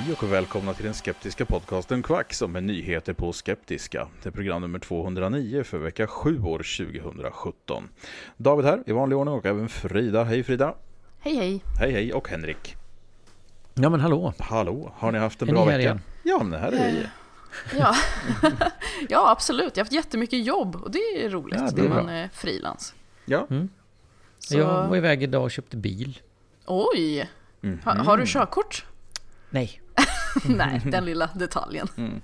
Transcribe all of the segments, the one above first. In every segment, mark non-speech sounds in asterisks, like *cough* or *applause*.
Hej och välkomna till den skeptiska podcasten Quack som är nyheter på skeptiska. Det är program nummer 209 för vecka 7 år 2017. David här i vanlig ordning och även Frida. Hej Frida! Hej hej! Hej hej och Henrik. Ja men hallå! Hallå! Har ni haft en Är bra vecka? igen? Ja men här är vi. Ja. *laughs* ja, absolut. Jag har haft jättemycket jobb och det är roligt Ja, det är när man bra. är frilans. Ja. Så... Jag var iväg idag och köpte bil. Oj! Mhm. Ha, har du körkort? Nej. *laughs* Nej, *laughs* den lilla detaljen. Mm.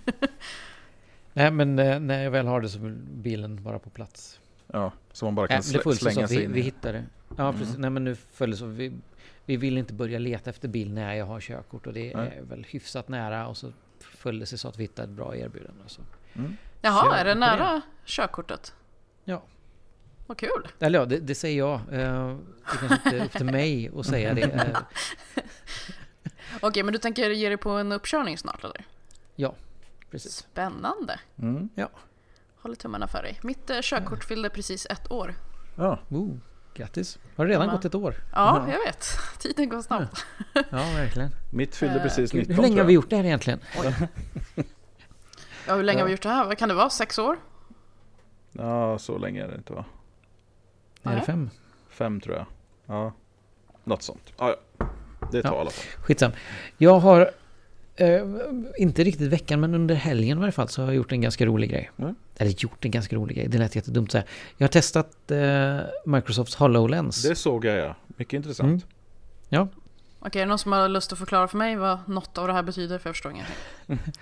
*laughs* Nej men eh, när jag väl har det så vill bilen vara på plats. ja, så man bara kan det så slänga sig vi, in vi i. hittade. Ja precis. Nej men nu föll det så. Vi, vi vill inte börja leta efter bil när jag har körkort och det Nej. är väl hyfsat nära och så föll det sig så att vi hittade ett bra erbjudande. Så. Jaha, Så är det nära körkortet? Ja. Vad kul! Eller ja, det, det säger jag. Eh, Det kanske inte är upp till mig att säga det. Okej, men du tänker ge dig på en uppkörning snart eller? Ja, precis. Spännande! Mm. Ja. Håller tummarna för dig. Mitt eh, körkort fyllde precis ett år. Ja. Oh, grattis. Har det redan Ja. gått ett år? Ja, jag vet. *laughs* Tiden går snabbt. Ja, verkligen. Mitt fyllde Eh, precis Gud, 19 hur länge har vi gjort det här egentligen? Ja, hur länge Ja. har vi gjort det här? Vad kan det vara? Sex år? Ja, så länge är det inte va? Är det Nej. fem? Fem tror jag. Ja, något sånt. Ja, ja. Det tar Ja. i alla fall. Skitsam. Jag har, eh, inte riktigt veckan, men under helgen i varje fall så har jag gjort en ganska rolig grej. Mm. Eller gjort en ganska rolig grej, det lät jättedumt så här. Jag har testat eh, Microsofts HoloLens. Det såg jag ja. Mycket intressant. Mm. Ja, Okej, är det någon som har lust att förklara för mig vad något av det här betyder? För jag förstår ingenting.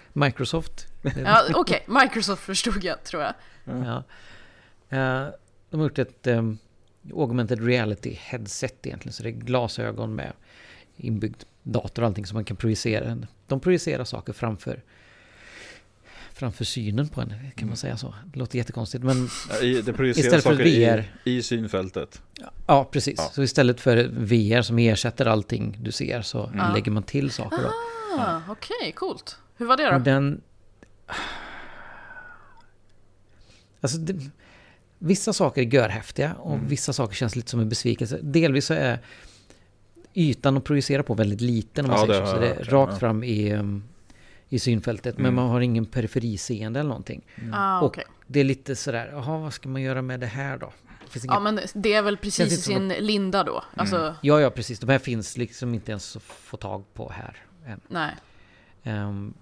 *laughs* Microsoft. *laughs* Ja, Okej, Microsoft förstod jag tror jag. Ja. Eh, de har gjort ett um, augmented reality headset egentligen. Så det är glasögon med inbyggd dator och allting som man kan projicera. De projicerar saker framför framför synen på en, kan Mm. man säga så? Det låter jättekonstigt men Ja, i- Det Istället för saker VR. i, i synfältet. ja precis. Ja. Så istället för VR som ersätter allting du ser så Ja. lägger man till saker då. Ah, Okej, coolt. Hur var det då? den... Alltså, det, vissa saker är görhäftiga och Mm. vissa saker känns lite som en besvikelse. Delvis så är ytan att projicera på väldigt liten om man Ja, säger det så. så det är rakt fram i, um, i synfältet. Men Mm. man har ingen periferiseende eller någonting. Ah, Och okej. det är lite sådär, jaha vad ska man göra med det här då? Det finns Ja, inga- men det är väl precis i sin linda då. Alltså, ja, ja precis. De här finns liksom inte ens att få tag på här än. nej. Ehm,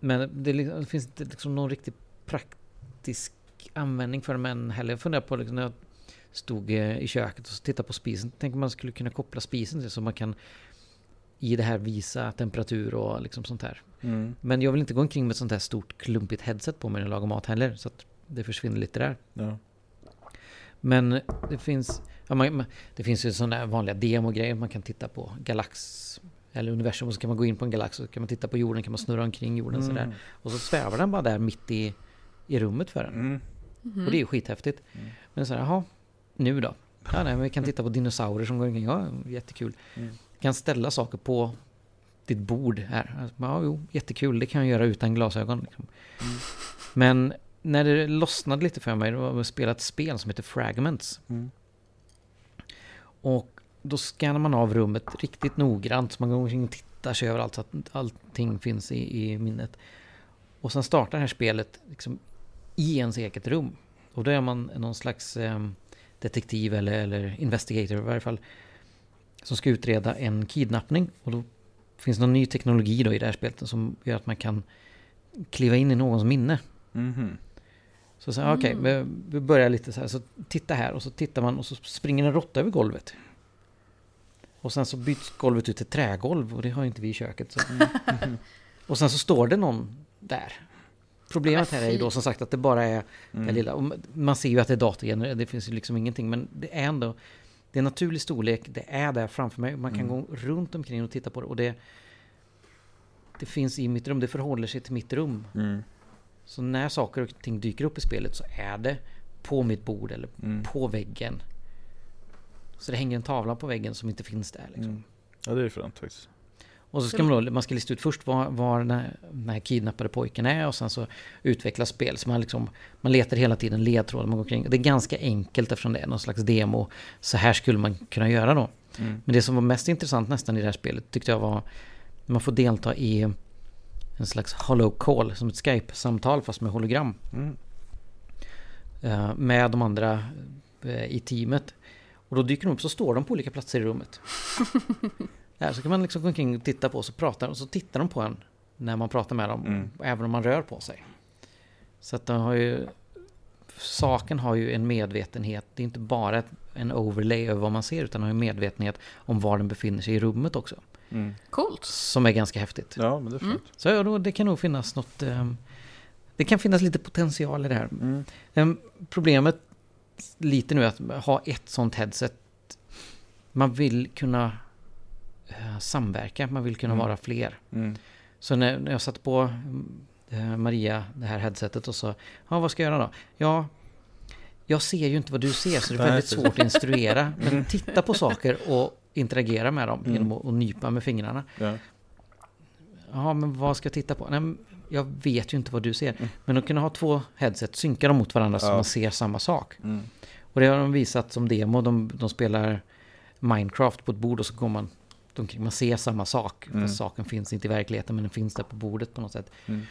men det, liksom, det finns inte liksom någon riktigt praktisk användning för dem än heller. Jag funderar på liksom när jag stod eh, i köket och tittade på spisen. Tänk om man skulle kunna koppla spisen till så man kan i det här visa temperatur och liksom sånt här. Mm. Men jag vill inte gå omkring med ett sånt här stort klumpigt headset på mig när jag lagar mat heller. Så att det försvinner lite där. Ja. Men det finns, ja, man, det finns ju sådana vanliga demogrejer. Man kan titta på galax eller universum och så kan man gå in på en galax och så kan man titta på jorden, kan man snurra omkring jorden Mm. sådär. Och så svävar den bara där mitt i, i rummet för en. Mm. Och det är ju skithäftigt. Men så här, jaha, nu då? Ja, nej, men vi kan titta på dinosaurier som går omkring. Ja, jättekul. Mm. kan ställa saker på ditt bord här. Alltså, Ja, jo, jättekul. Det kan jag göra utan glasögon. Liksom. Mm. Men när det lossnade lite för mig, då var det spelat ett spel som heter Fragments. Mm. Och då scannar man av rummet riktigt noggrant. Så man går omkring och tittar sig överallt så att allting finns i, i minnet. Och sen startar det här spelet liksom i ens eget rum. Och då är man någon slags eh, detektiv eller, eller investigator i varje fall. Som ska utreda en kidnappning. Och då finns det någon ny teknologi då i det här spelet som gör att man kan kliva in i någons minne. Mhm. Så, så okej, vi, vi börjar lite så här. Så titta här och så tittar man och så springer en råtta över golvet. Och sen så byts golvet ut till trägolv och det har inte vi i köket. Så. *laughs* och sen så står det någon där. Problemet här är ju då som sagt att det bara är det lilla. Och man ser ju att det är datorgenererat, det finns ju liksom ingenting. Men det är ändå, det är naturlig storlek, det är där framför mig. Man kan gå runt omkring och titta på det. Och det, det finns i mitt rum, det förhåller sig till mitt rum. Mm. Så när saker och ting dyker upp i spelet så är det på mitt bord eller Mm. på väggen. Så det hänger en tavla på väggen som inte finns där. Liksom. Mm. Ja, det är fränt faktiskt. Och så ska man då, man ska lista ut först var, var den, här, den här kidnappade pojken är och sen så utvecklas spel. Så man, liksom, man letar hela tiden ledtrådar. Man går kring. Det är ganska enkelt eftersom det är någon slags demo. Så här skulle man kunna göra då. Mm. Men det som var mest intressant nästan i det här spelet tyckte jag var när man får delta i en slags hollow call, som ett Skype-samtal fast med hologram. Mm. Eh, Med de andra eh, i teamet. Och då dyker de upp så står de på olika platser i rummet. *laughs* Där, så kan man liksom gå omkring och titta på och så pratar och så tittar de på en när man pratar med dem. Mm. Även om man rör på sig. Så att de har ju Saken har ju en medvetenhet. Det är inte bara ett, en overlay över vad man ser utan har ju medvetenhet om var den befinner sig i rummet också. Mm. Coolt. Som är ganska häftigt. Ja, men det är fränt. Så ja, då, det kan nog finnas något... ehm, det kan finnas lite potential i det här. Mm. Ehm, problemet lite nu är att ha ett sånt headset. Man vill kunna eh, samverka, man vill kunna Mm. vara fler. Mm. Så när, när jag satte på eh, Maria det här headsetet och sa Ja, vad ska jag göra då? Ja, jag ser ju inte vad du ser så det är väldigt svårt att instruera. *laughs* Men titta på saker och interagera med dem Mm. genom att, nypa med fingrarna. Ja. Ja, men vad ska jag titta på? Nej, jag vet ju inte vad du ser. Mm. Men att kunna ha två headset, synka dem mot varandra så Ja. man ser samma sak. Mm. Och det har de visat som demo. De, de spelar Minecraft på ett bord och så går man omkring. Man ser samma sak. Mm. Fast saken finns inte i verkligheten men den finns där på bordet på något sätt. Mm.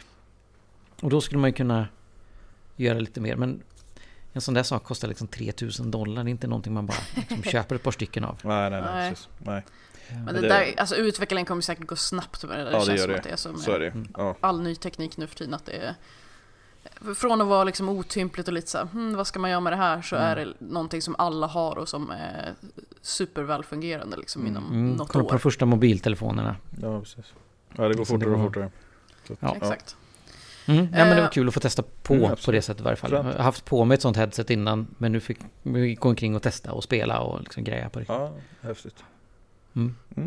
Och då skulle man ju kunna göra lite mer. Men en sån där sak kostar liksom 3000 dollar. Det är inte någonting man bara *laughs* liksom köper ett par stycken av. Nej, nej, nej. Precis. nej. Men det, där, alltså utvecklingen kommer säkert gå snabbt med det där. Ja, det det känns gör som det. att det är som Så är det. Mm. All ny teknik nu för tiden. Att det är, från att vara liksom otympligt och lite så här, hmm, vad ska man göra med det här? Så Mm. är det någonting som alla har och som är supervälfungerande liksom Mm. inom Mm, något kolla på de år. första mobiltelefonerna. ja, precis. Ja, det går fortare och var- fortare. Så Ja. Exakt. Mm. Ja, men det var Eh, kul att få testa på Mm, på det sättet i varje fall. Jag har haft på mig ett sånt headset innan men nu fick vi gå omkring och testa och spela och liksom greja på det. Ja, häftigt. Mm. Eh,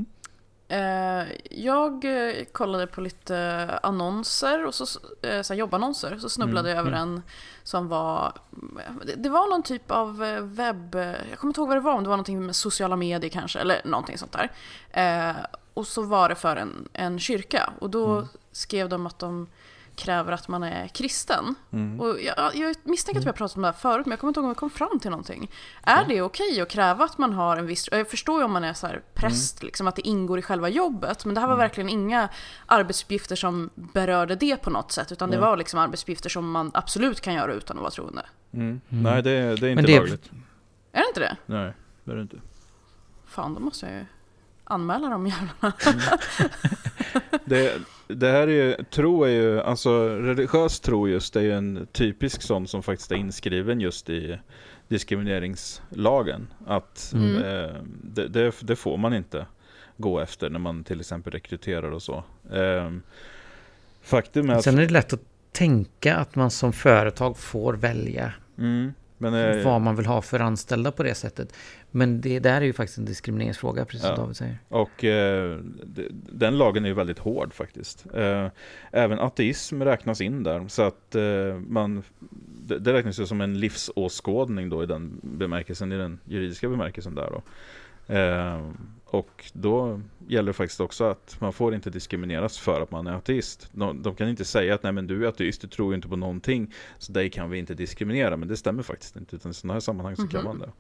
jag eh, kollade på lite annonser, och så, eh, så jobbannonser, så snubblade Mm, jag över en som var... Det, var någon typ av eh, webb... Jag kommer inte ihåg vad det var, om det var någonting med sociala medier kanske, eller någonting sånt där. Eh, och så var det för en, en kyrka, och då Mm. skrev de att de kräver att man är kristen. Mm. Och jag, jag misstänker att vi har pratat om det här förut, men jag kommer inte ihåg om vi kom fram till någonting. Är det okej att kräva att man har en viss... Jag förstår ju om man är så här präst, liksom, att det ingår i själva jobbet. Men det här var verkligen inga arbetsuppgifter som berörde det på något sätt. Utan det var liksom arbetsuppgifter som man absolut kan göra utan att vara troende. Mm. Nej, det, är- det är inte det- lagligt. Är det inte det? Nej, det är det inte. Fan, då måste jag ju anmäla de jävlarna. *laughs* Det, det här är ju, tro är ju, alltså religiös tro just är ju en typisk sån som faktiskt är inskriven just i diskrimineringslagen. Att Mm. eh, det, det, det får man inte gå efter när man till exempel rekryterar och så. Eh, faktum är att... Sen är det lätt att tänka att man som företag får välja Mm, men, eh, vad man vill ha för anställda på det sättet. Men det där är ju faktiskt en diskrimineringsfråga, precis som Ja. David säger. Och eh, den lagen är ju väldigt hård faktiskt. Eh, även ateism räknas in där. Så att eh, man det, det räknas ju som en livsåskådning då i den bemärkelsen, i den juridiska bemärkelsen där då. Och då gäller det faktiskt också att man får inte diskrimineras för att man är ateist. De, de kan inte säga att nej men du är ateist, du tror inte på någonting, så dig kan vi inte diskriminera. Men det stämmer faktiskt inte, utan i sådana här sammanhang så mm -hmm. kan mhm. man det.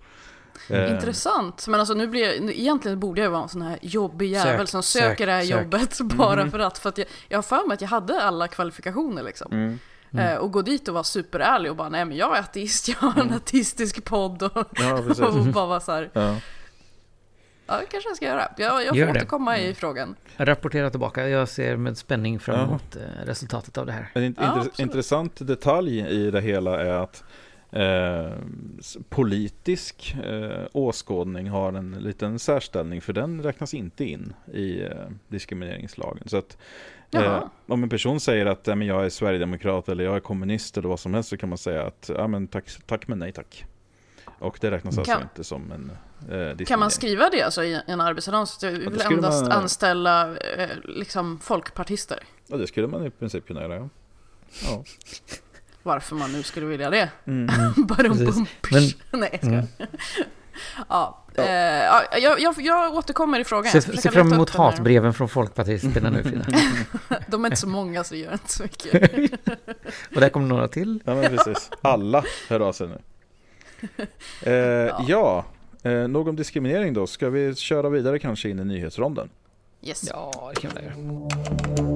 Eh. Intressant, men alltså nu blir jag, egentligen borde jag vara en sån här jobbig jävel sök, som söker sök, det här sök. jobbet *laughs* bara mm. för att, för att jag, jag har för mig att jag hade alla kvalifikationer liksom. Mm. Mm. Eh, och gå dit och vara superärlig och bara nej men jag är ateist, jag har en mm. ateistisk podd och, ja, *laughs* och bara vara så här. Ja. Ja, det kanske jag ska göra. Jag, jag får Gör återkomma i mm. frågan. Rapportera tillbaka. Jag ser med spänning fram emot ja. Eh, resultatet av det här. En int ja, intressant detalj i det hela är att eh, politisk eh, åskådning har en liten särställning för den räknas inte in i eh, diskrimineringslagen. Så att eh, om en person säger att eh, men jag är sverigedemokrat eller jag är kommunist eller vad som helst så kan man säga att ja, men tack, tack men nej tack. Och det räknas alltså inte som en eh, Kan man skriva det alltså i en arbetsannons? Vi vill ja, endast man... anställa eh, liksom folkpartister. Ja, det skulle man i princip kunna göra. Ja. ja. *laughs* Varför man nu skulle vilja det. Mm. *laughs* Bara Men... *laughs* Nej, jag. Mm. Ja, ja. Eh, jag, jag, jag återkommer i frågan. Se, se fram emot hatbreven från folkpartisterna nu Frida. De är inte så många så det gör inte så mycket. Och där kommer några till. Ja, men precis. Alla hör av sig nu. Eh, ja, ja. Eh, nog om diskriminering då. Ska vi köra vidare kanske in i nyhetsronden? Yes. Ja, det kan vi göra.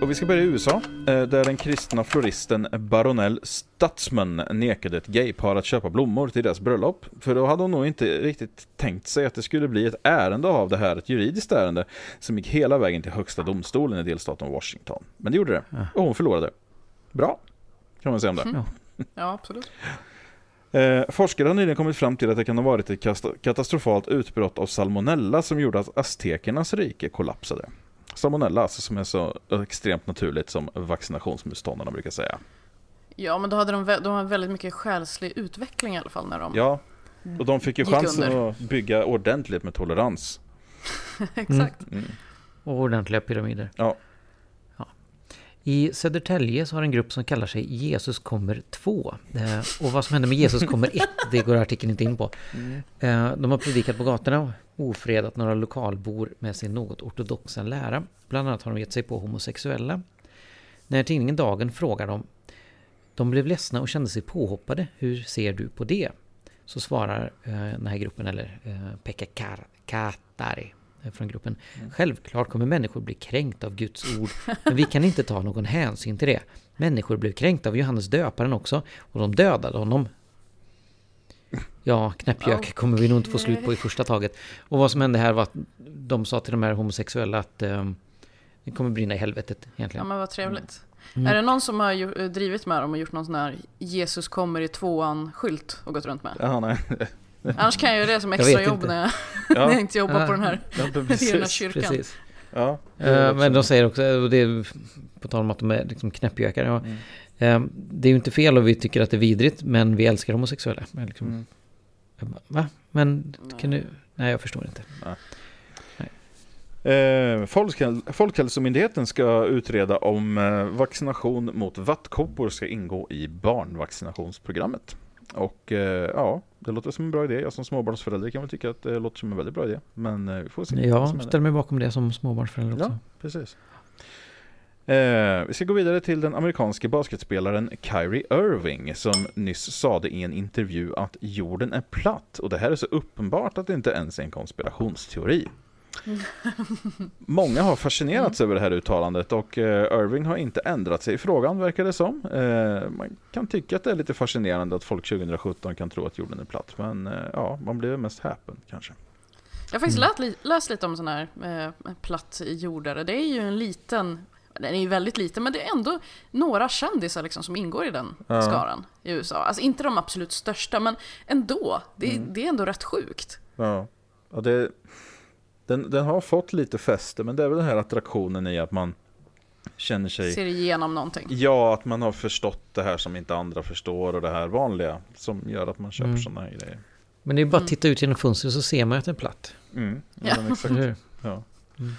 Och vi ska börja i USA, eh, där den kristna floristen Baronell Stutzman nekade ett gaypar att köpa blommor till deras bröllop. För då hade hon nog inte riktigt tänkt sig att det skulle bli ett ärende av det här, ett juridiskt ärende, som gick hela vägen till högsta domstolen i delstaten Washington. Men det gjorde det, och hon förlorade. Bra, kan man säga om det. Mm. Ja, absolut. Eh, forskare har nyligen kommit fram till att det kan ha varit ett katastrofalt utbrott av salmonella som gjorde att aztekernas rike kollapsade. Salmonella, alltså som är så extremt naturligt som vaccinationsmotståndarna brukar säga. Ja, men då hade de, de hade väldigt mycket själslig utveckling i alla fall när de Ja, och de fick ju chansen under. att bygga ordentligt med tolerans. *laughs* Exakt. Mm. Mm. Och ordentliga pyramider. Ja. I Södertälje så har en grupp som kallar sig Jesus kommer 2. Eh, och vad som händer med Jesus kommer 1, det går artikeln inte in på. Mm. Eh, de har predikat på gatorna och ofredat några lokalbor med sin något ortodoxa lära. Bland annat har de gett sig på homosexuella. När tidningen Dagen frågar dem de blev ledsna och kände sig påhoppade. Hur ser du på det? Så svarar eh, den här gruppen, eller eh, Pekka Katari, från gruppen. Mm. Självklart kommer människor bli kränkta av Guds ord, men vi kan inte ta någon hänsyn till det. Människor blev kränkta av Johannes döparen också, och de dödade honom. Ja, knäppjök okay. kommer vi nog inte få slut på i första taget. Och vad som hände här var att de sa till de här homosexuella att um, det kommer brinna i helvetet egentligen. Ja men vad trevligt. Mm. Är det någon som har drivit med dem och gjort någon sån här Jesus kommer i tvåan-skylt och gått runt med? Ja, nej. Annars kan jag göra det som extra jobb när jag, ja. när jag inte jobbar ja. på den här ja, *laughs* precis, kyrkan. Precis. Ja, uh, men de säger också, och det är på tal om att de är liksom knäppjökar. Ja. Mm. Uh, det är ju inte fel och vi tycker att det är vidrigt, men vi älskar homosexuella. Men liksom, mm. Va? Men kan du... Nej, jag förstår inte. Eh, Folkhäl Folkhälsomyndigheten ska utreda om eh, vaccination mot vattkoppor ska ingå i barnvaccinationsprogrammet. Och eh, ja, det låter som en bra idé. Jag som småbarnsförälder kan väl tycka att det låter som en väldigt bra idé. Men eh, vi får se. Jag ställer mig bakom det som småbarnsförälder också. Ja, precis. Eh, vi ska gå vidare till den amerikanske basketspelaren Kyrie Irving som nyss sade i en intervju att jorden är platt och det här är så uppenbart att det inte ens är en konspirationsteori. Många har fascinerats mm. över det här uttalandet och eh, Irving har inte ändrat sig i frågan verkar det som. Eh, man kan tycka att det är lite fascinerande att folk 2017 kan tro att jorden är platt men eh, ja, man blir mest häpen kanske. Jag har faktiskt mm. läst lite om sådana här eh, platt jordare. Det är ju en liten den är ju väldigt liten, men det är ändå några kändisar liksom som ingår i den ja. skaran i USA. Alltså inte de absolut största, men ändå. Det, mm. det är ändå rätt sjukt. Ja, och det, den, den har fått lite fäste, men det är väl den här attraktionen i att man känner sig... Ser igenom någonting. Ja, att man har förstått det här som inte andra förstår och det här vanliga som gör att man köper Mm. sådana här grejer. Men det är bara att Mm. titta ut genom fönstret så ser man att den är platt. Mm, ja, Ja. men exakt. Ja. Mm.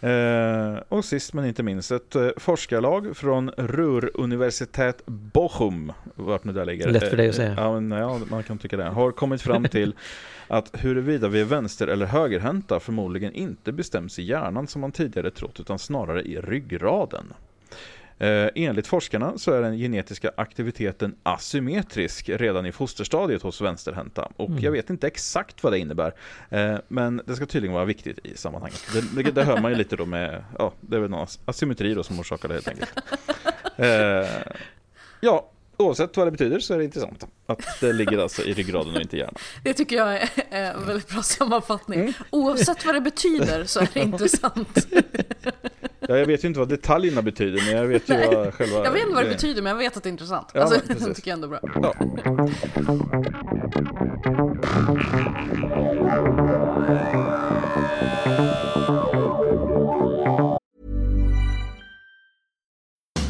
Eh, och sist men inte minst ett eh, forskarlag från Ruhr-universitet Bochum, vart nu det ligger. Lätt för dig att Eh, säga. Ja, men, ja, man kan tycka det. Har kommit fram *laughs* till att huruvida vi är vänster eller högerhänta förmodligen inte bestäms i hjärnan som man tidigare trott utan snarare i ryggraden. Eh, enligt forskarna så är den genetiska aktiviteten asymmetrisk redan i fosterstadiet hos vänsterhänta. Och Mm. jag vet inte exakt vad det innebär. Eh, men det ska tydligen vara viktigt i sammanhanget. Det, det, hör man ju lite då med, ja, det är väl någon asymmetri då som orsakar det helt enkelt. *laughs* Eh, ja, oavsett vad det betyder så är det intressant. Att det ligger alltså i ryggraden och inte i hjärnan. Det tycker jag är en väldigt bra sammanfattning. Mm. Oavsett vad det betyder så är det *laughs* intressant. Ja, jag vet ju inte vad detaljerna betyder, men jag vet ju Nej, vad själva... Jag vet inte vad det betyder men jag vet att det är intressant. Ja, alltså, *laughs* det tycker jag ändå är bra. Ja.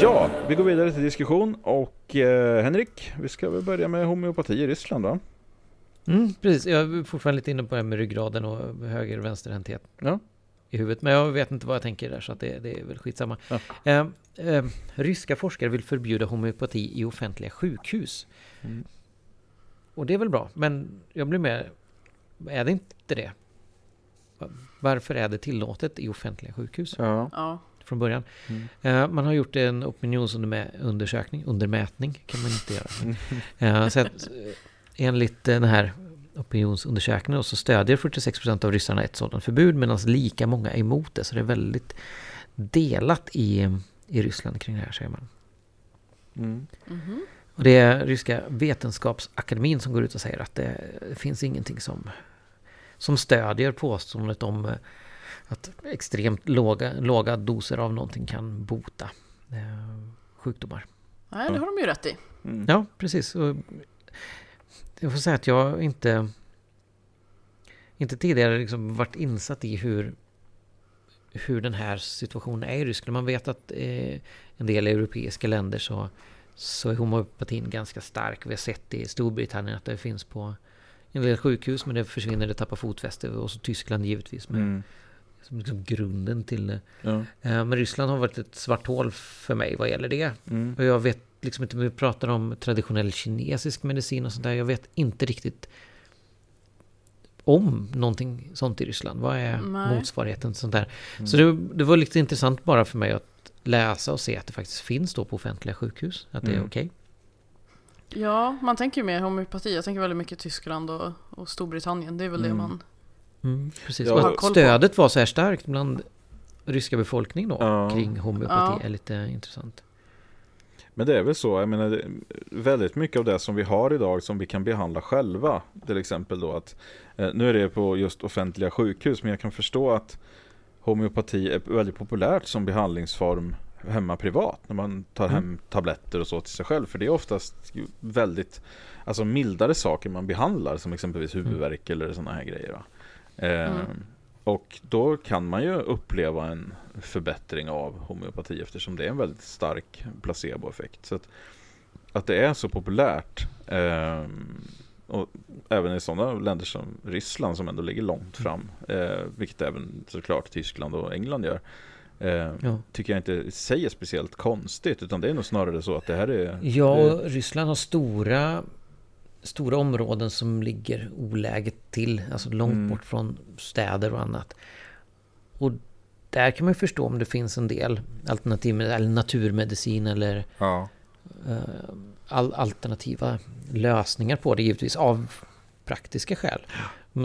Ja, vi går vidare till diskussion och eh, Henrik, vi ska väl börja med homeopati i Ryssland va? Mm, precis, jag är fortfarande lite inne på det här med ryggraden och höger och vänsterhänthet Ja. i huvudet. Men jag vet inte vad jag tänker där så att det, det är väl skitsamma. Ja. Eh, eh, ryska forskare vill förbjuda homeopati i offentliga sjukhus. Mm. Och det är väl bra, men jag blir med... Är det inte det? Varför är det tillåtet i offentliga sjukhus Ja. Ja. från början? Mm. Eh, man har gjort en opinionsundersökning, undermätning kan man inte göra. Eh, så att, eh, enligt den här opinionsundersökningen så stödjer 46% av ryssarna ett sådant förbud medan lika många är emot det. Så det är väldigt delat i, i Ryssland kring det här säger man. Mm. Och det är ryska vetenskapsakademin som går ut och säger att det finns ingenting som, som stödjer påståendet om eh, att extremt låga, låga doser av någonting kan bota eh, sjukdomar. Nej, det har de ju rätt i. Mm. Ja, precis. Och jag får säga att jag inte, inte tidigare liksom varit insatt i hur, hur den här situationen är i Ryssland. Man vet att eh, en del europeiska länder så, så är homeopatin ganska stark. Vi har sett i Storbritannien att det finns på en del sjukhus men det försvinner, det tappar fotfäste. Och så Tyskland givetvis med Mm. som liksom grunden till det. Ja. Eh, Men Ryssland har varit ett svart hål för mig vad gäller det. Mm. Och jag vet liksom inte, vi pratar om traditionell kinesisk medicin och sånt där. Jag vet inte riktigt om någonting sånt i Ryssland. Vad är Nej. motsvarigheten till sånt där? Så det, det var lite intressant bara för mig att läsa och se att det faktiskt finns då på offentliga sjukhus. Att det är Mm. okej. Ja, man tänker ju mer homeopati. Jag tänker väldigt mycket Tyskland och, och Storbritannien. Det är väl det Mm. man... Mm, precis. Ja, och på. stödet var så här starkt bland ryska befolkningen då Ja. kring homeopati Ja. är lite intressant. Men det är väl så, jag menar, väldigt mycket av det som vi har idag som vi kan behandla själva. Till exempel då att, eh, nu är det på just offentliga sjukhus, men jag kan förstå att homeopati är väldigt populärt som behandlingsform hemma privat. När man tar hem mm. tabletter och så till sig själv. För det är oftast väldigt, alltså mildare saker man behandlar. Som exempelvis mm. huvudvärk mm. eller sådana här grejer. Eh, mm. Och då kan man ju uppleva en förbättring av homeopati eftersom det är en väldigt stark placeboeffekt. Så att, att det är så populärt eh, och även i sådana länder som Ryssland som ändå ligger långt fram, eh, vilket även såklart Tyskland och England gör. Eh, ja. Tycker jag inte säger speciellt konstigt, utan det är nog snarare så att det här är... Ja, och Ryssland har stora, stora områden som ligger oläget till, alltså långt mm. bort från städer och annat. Och där kan man förstå om det finns en del alternativ, eller naturmedicin eller ja. uh, all, alternativa lösningar på det givetvis av praktiska skäl.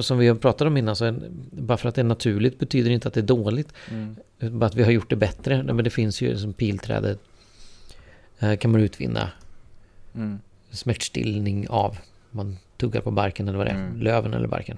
Som vi har pratat om innan, så en, bara för att det är naturligt betyder inte att det är dåligt. Mm. Bara att vi har gjort det bättre. Men det finns ju som pilträdet uh, kan man utvinna mm. smärtstillning av. Man tuggar på barken eller vad det är, mm. löven eller barken.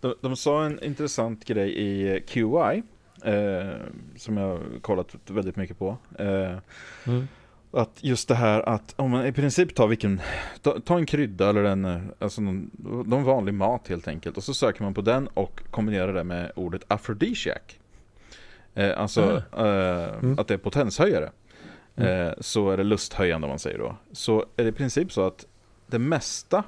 De, de sa en intressant grej i QI Eh, som jag har kollat väldigt mycket på. Eh, mm. Att just det här att om man i princip tar vilken, ta, ta en krydda eller en, eh, alltså någon, någon, vanlig mat helt enkelt. Och så söker man på den och kombinerar det med ordet aphrodisiac. Eh, alltså mm. Mm. att det är potenshöjare. Mm. Eh, så är det lusthöjande om man säger då. Så är det i princip så att det mesta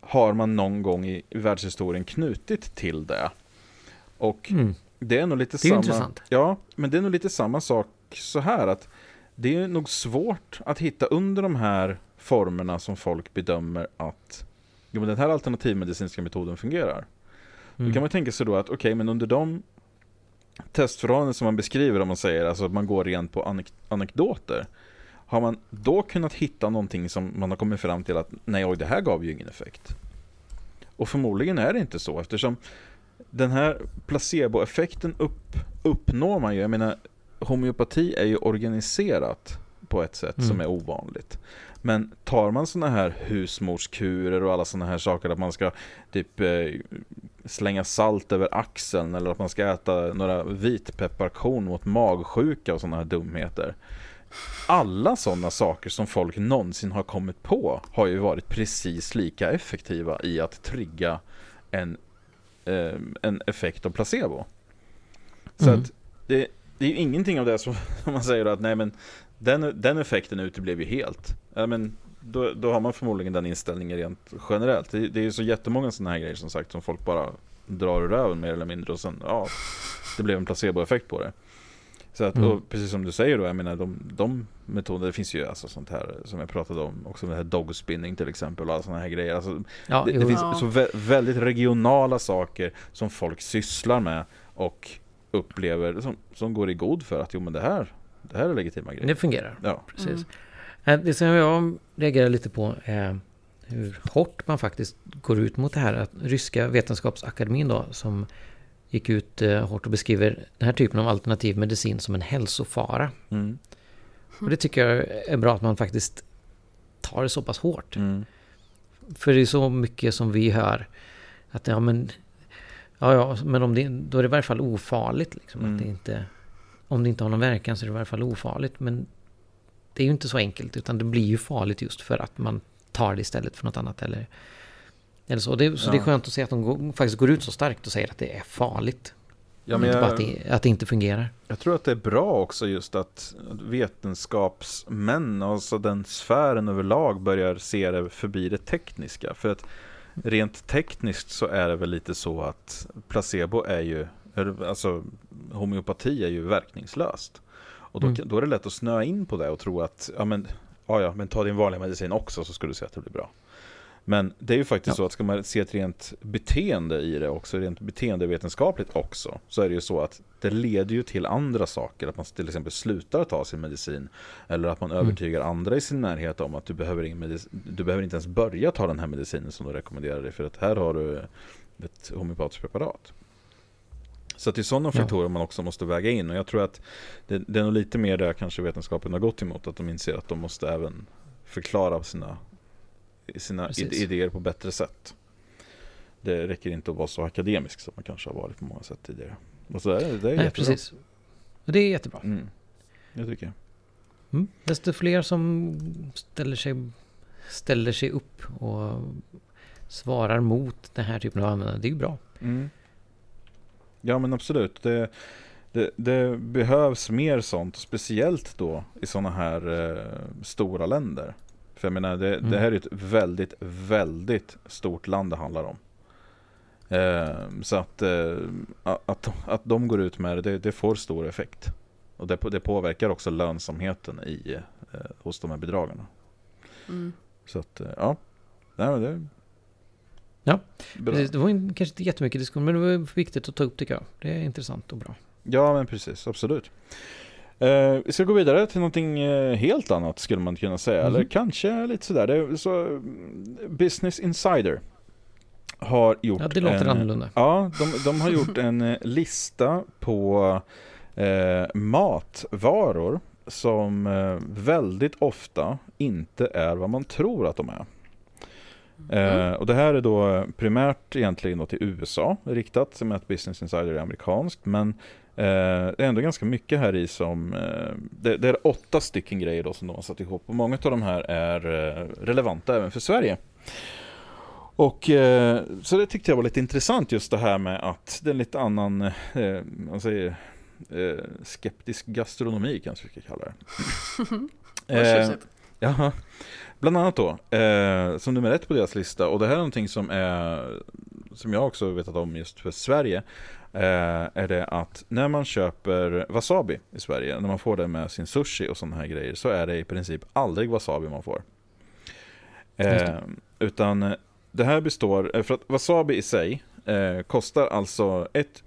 har man någon gång i världshistorien knutit till det. Och mm. Det är nog lite det är samma. Intressant. Ja, men det är nog lite samma sak så här att det är nog svårt att hitta under de här formerna som folk bedömer att jo, men den här alternativmedicinska metoden fungerar. Mm. Då kan man tänka sig då att okej, okay, men under de testförhållanden som man beskriver om man säger, alltså att man går rent på anek anekdoter. Har man då kunnat hitta någonting som man har kommit fram till att nej, oj, det här gav ju ingen effekt. Och förmodligen är det inte så eftersom den här placeboeffekten upp, uppnår man ju. Jag menar, homeopati är ju organiserat på ett sätt mm. som är ovanligt. Men tar man sådana här husmorskurer och alla sådana här saker att man ska typ eh, slänga salt över axeln eller att man ska äta några vitpepparkorn mot magsjuka och sådana här dumheter. Alla sådana saker som folk någonsin har kommit på har ju varit precis lika effektiva i att trigga en eh, en effekt av placebo. Så mm. att det, det är ju ingenting av det som *laughs* man säger att nej men den, den effekten uteblev ju helt. Ja, men då, då har man förmodligen den inställningen rent generellt. Det, det är ju så jättemånga sådana här grejer som sagt som folk bara drar ur röven mer eller mindre och sen ja, det blev en placeboeffekt på det. Så att, mm. precis som du säger då, jag menar de, de metoder, det finns ju alltså sånt här som jag pratade om, också det här dogspinning till exempel och alla såna här grejer. Alltså, ja, det, det finns ja. så vä väldigt regionala saker som folk sysslar med och upplever, som, som går i god för att jo men det här, det här är legitima grejer. Det fungerar, ja. precis. Mm. Det som jag reagerar lite på är hur hårt man faktiskt går ut mot det här. Att ryska vetenskapsakademin då, som gick ut eh, hårt och beskriver den här typen av alternativ medicin som en hälsofara. Mm. Och det tycker jag är bra att man faktiskt tar det så pass hårt. Mm. För det är så mycket som vi hör att ja men Ja, ja, men om det, då är det i varje fall ofarligt. Liksom, mm. att det inte, om det inte har någon verkan så är det i varje fall ofarligt. Men det är ju inte så enkelt, utan det blir ju farligt just för att man tar det istället för något annat. Eller eller så det, så ja. det är skönt att se att de går, faktiskt går ut så starkt och säger att det är farligt. Ja, men inte bara att det, att det inte fungerar. Jag tror att det är bra också just att vetenskapsmän, alltså den sfären överlag, börjar se det förbi det tekniska. För att rent tekniskt så är det väl lite så att placebo är ju, alltså homeopati är ju verkningslöst. Och då, mm. då är det lätt att snöa in på det och tro att, ja men, ja, ja men ta din vanliga medicin också så ska du se att det blir bra. Men det är ju faktiskt ja. så att ska man se ett rent beteende i det också, rent beteendevetenskapligt också, så är det ju så att det leder ju till andra saker. Att man till exempel slutar ta sin medicin. Eller att man mm. övertygar andra i sin närhet om att du behöver, ingen du behöver inte ens börja ta den här medicinen som du rekommenderar dig. För att här har du ett homeopatiskt preparat. Så att det är sådana Ja. faktorer man också måste väga in och jag tror att det, det är nog lite mer där kanske vetenskapen har gått emot att de inser att de måste även förklara sina, sina Precis. id- idéer på bättre sätt. Det räcker inte att vara så akademisk som man kanske har varit på många sätt tidigare. Och så är det, det är Nej, jättebra. precis. Det är jättebra. Mm. Det tycker jag. Mm. Desto fler som ställer sig, ställer sig upp och svarar mot den här typen av användare, det är ju bra. Mm. Ja men absolut. Det, det, det behövs mer sånt, speciellt då i sådana här eh, stora länder. För jag menar, det, Mm. det här är ett väldigt, väldigt stort land det handlar om. Eh, så att, eh, att, att de går ut med det, det, det får stor effekt. Och det, det påverkar också lönsamheten i, eh, hos de här bedragarna. Mm. Så att, eh, ja. Nej, men det, Ja, bra. precis. Det var ju kanske inte jättemycket diskussion, men det var viktigt att ta upp tycker jag. Det är intressant och bra. Ja, men precis. Absolut. Eh, vi ska gå vidare till någonting eh, helt annat skulle man kunna säga. Mhm. Eller kanske lite sådär. Det så, mm, Business Insider har gjort Ja, det låter en, annorlunda. Ja, de, de har gjort en eh, lista på eh, matvaror som eh, väldigt ofta inte är vad man tror att de är. Eh, och det här är då primärt egentligen då till USA riktat, som att Business Insider är amerikanskt. Men det är ändå ganska mycket här i som, eh, det, det är åtta stycken grejer då som de har satt ihop. Och många av de här är eh, relevanta även för Sverige. Och eh, så det tyckte jag var lite intressant just det här med att det är en lite annan, eh, man säger, eh, skeptisk gastronomi kanske vi ska kalla det. *laughs* Tjusigt. Ja, bland annat då, eh, som nummer ett på deras lista, och det här är någonting som är, som jag också vetat om just för Sverige, eh, är det att när man köper wasabi i Sverige, när man får det med sin sushi och sådana här grejer, så är det i princip aldrig wasabi man får. Eh, utan eh, det här består, eh, för att wasabi i sig eh, kostar alltså ett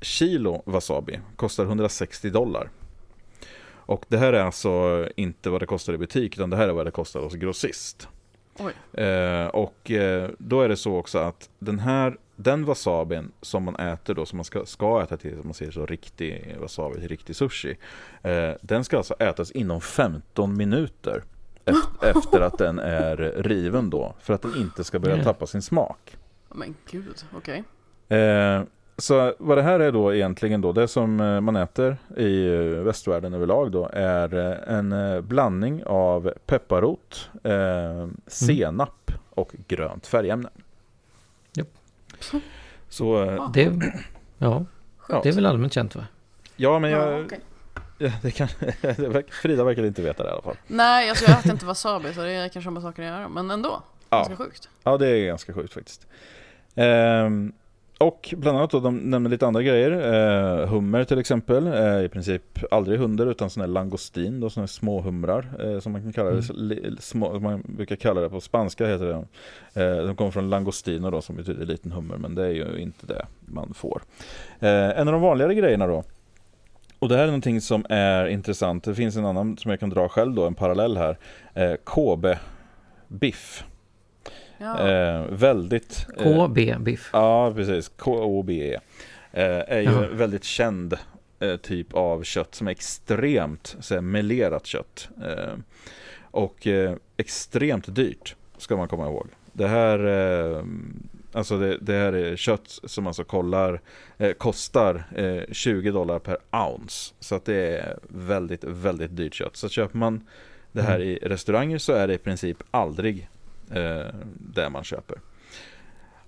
kilo wasabi, kostar 160 dollar. Och det här är alltså inte vad det kostar i butik, utan det här är vad det kostar hos grossist. Eh, och eh, då är det så också att den här, den wasabin som man äter då, som man ska, ska äta till, som man säger så, riktig wasabi, till riktig sushi. Eh, den ska alltså ätas inom 15 minuter efter, *gasps* efter att den är riven då, för att den inte ska börja Mm. tappa sin smak. Men gud, okej. Eh, så vad det här är då egentligen då, det som eh, man äter i eh, västvärlden överlag då är en blandning av pepparrot, eh, senap och grönt färgämne. Så eh, Det, ja, ja, det är väl allmänt känt va? ja men Ja, jag, ja, det kan, *laughs* det verkar- Frida verkar inte veta det i alla fall. Nej, alltså jag äter inte wasabi så det kanske har med saker att göra. Men ändå, Ja. ganska sjukt. Ja, det är ganska sjukt faktiskt. Ehm, och bland annat då, de nämner lite andra grejer. Eh, hummer till exempel, eh, i princip aldrig hundar utan sån här langostin, då, såna här små humrar eh, som man kan kalla det. Mm. Små, man brukar kalla det på spanska heter det. Eh, de kommer från langostino då som betyder liten hummer, men det är ju inte det man får. Eh, en av de vanligare grejerna då, och det här är någonting som är intressant. Det finns en annan som jag kan dra själv då, en parallell här. Eh, Kobe biff. Ja. Eh, väldigt... eh, KB biff. Ja, precis. K-O-B-E. Eh, är ju Jaha. en väldigt känd eh, typ av kött som är extremt så här, melerat kött. Eh, och eh, extremt dyrt, ska man komma ihåg. Det här, eh, alltså det, det här är kött som alltså kollar, eh, kostar eh, 20 dollar per ounce. Så att det är väldigt, väldigt dyrt kött. Så köper man det här i restauranger så är det i princip aldrig eh, det man köper.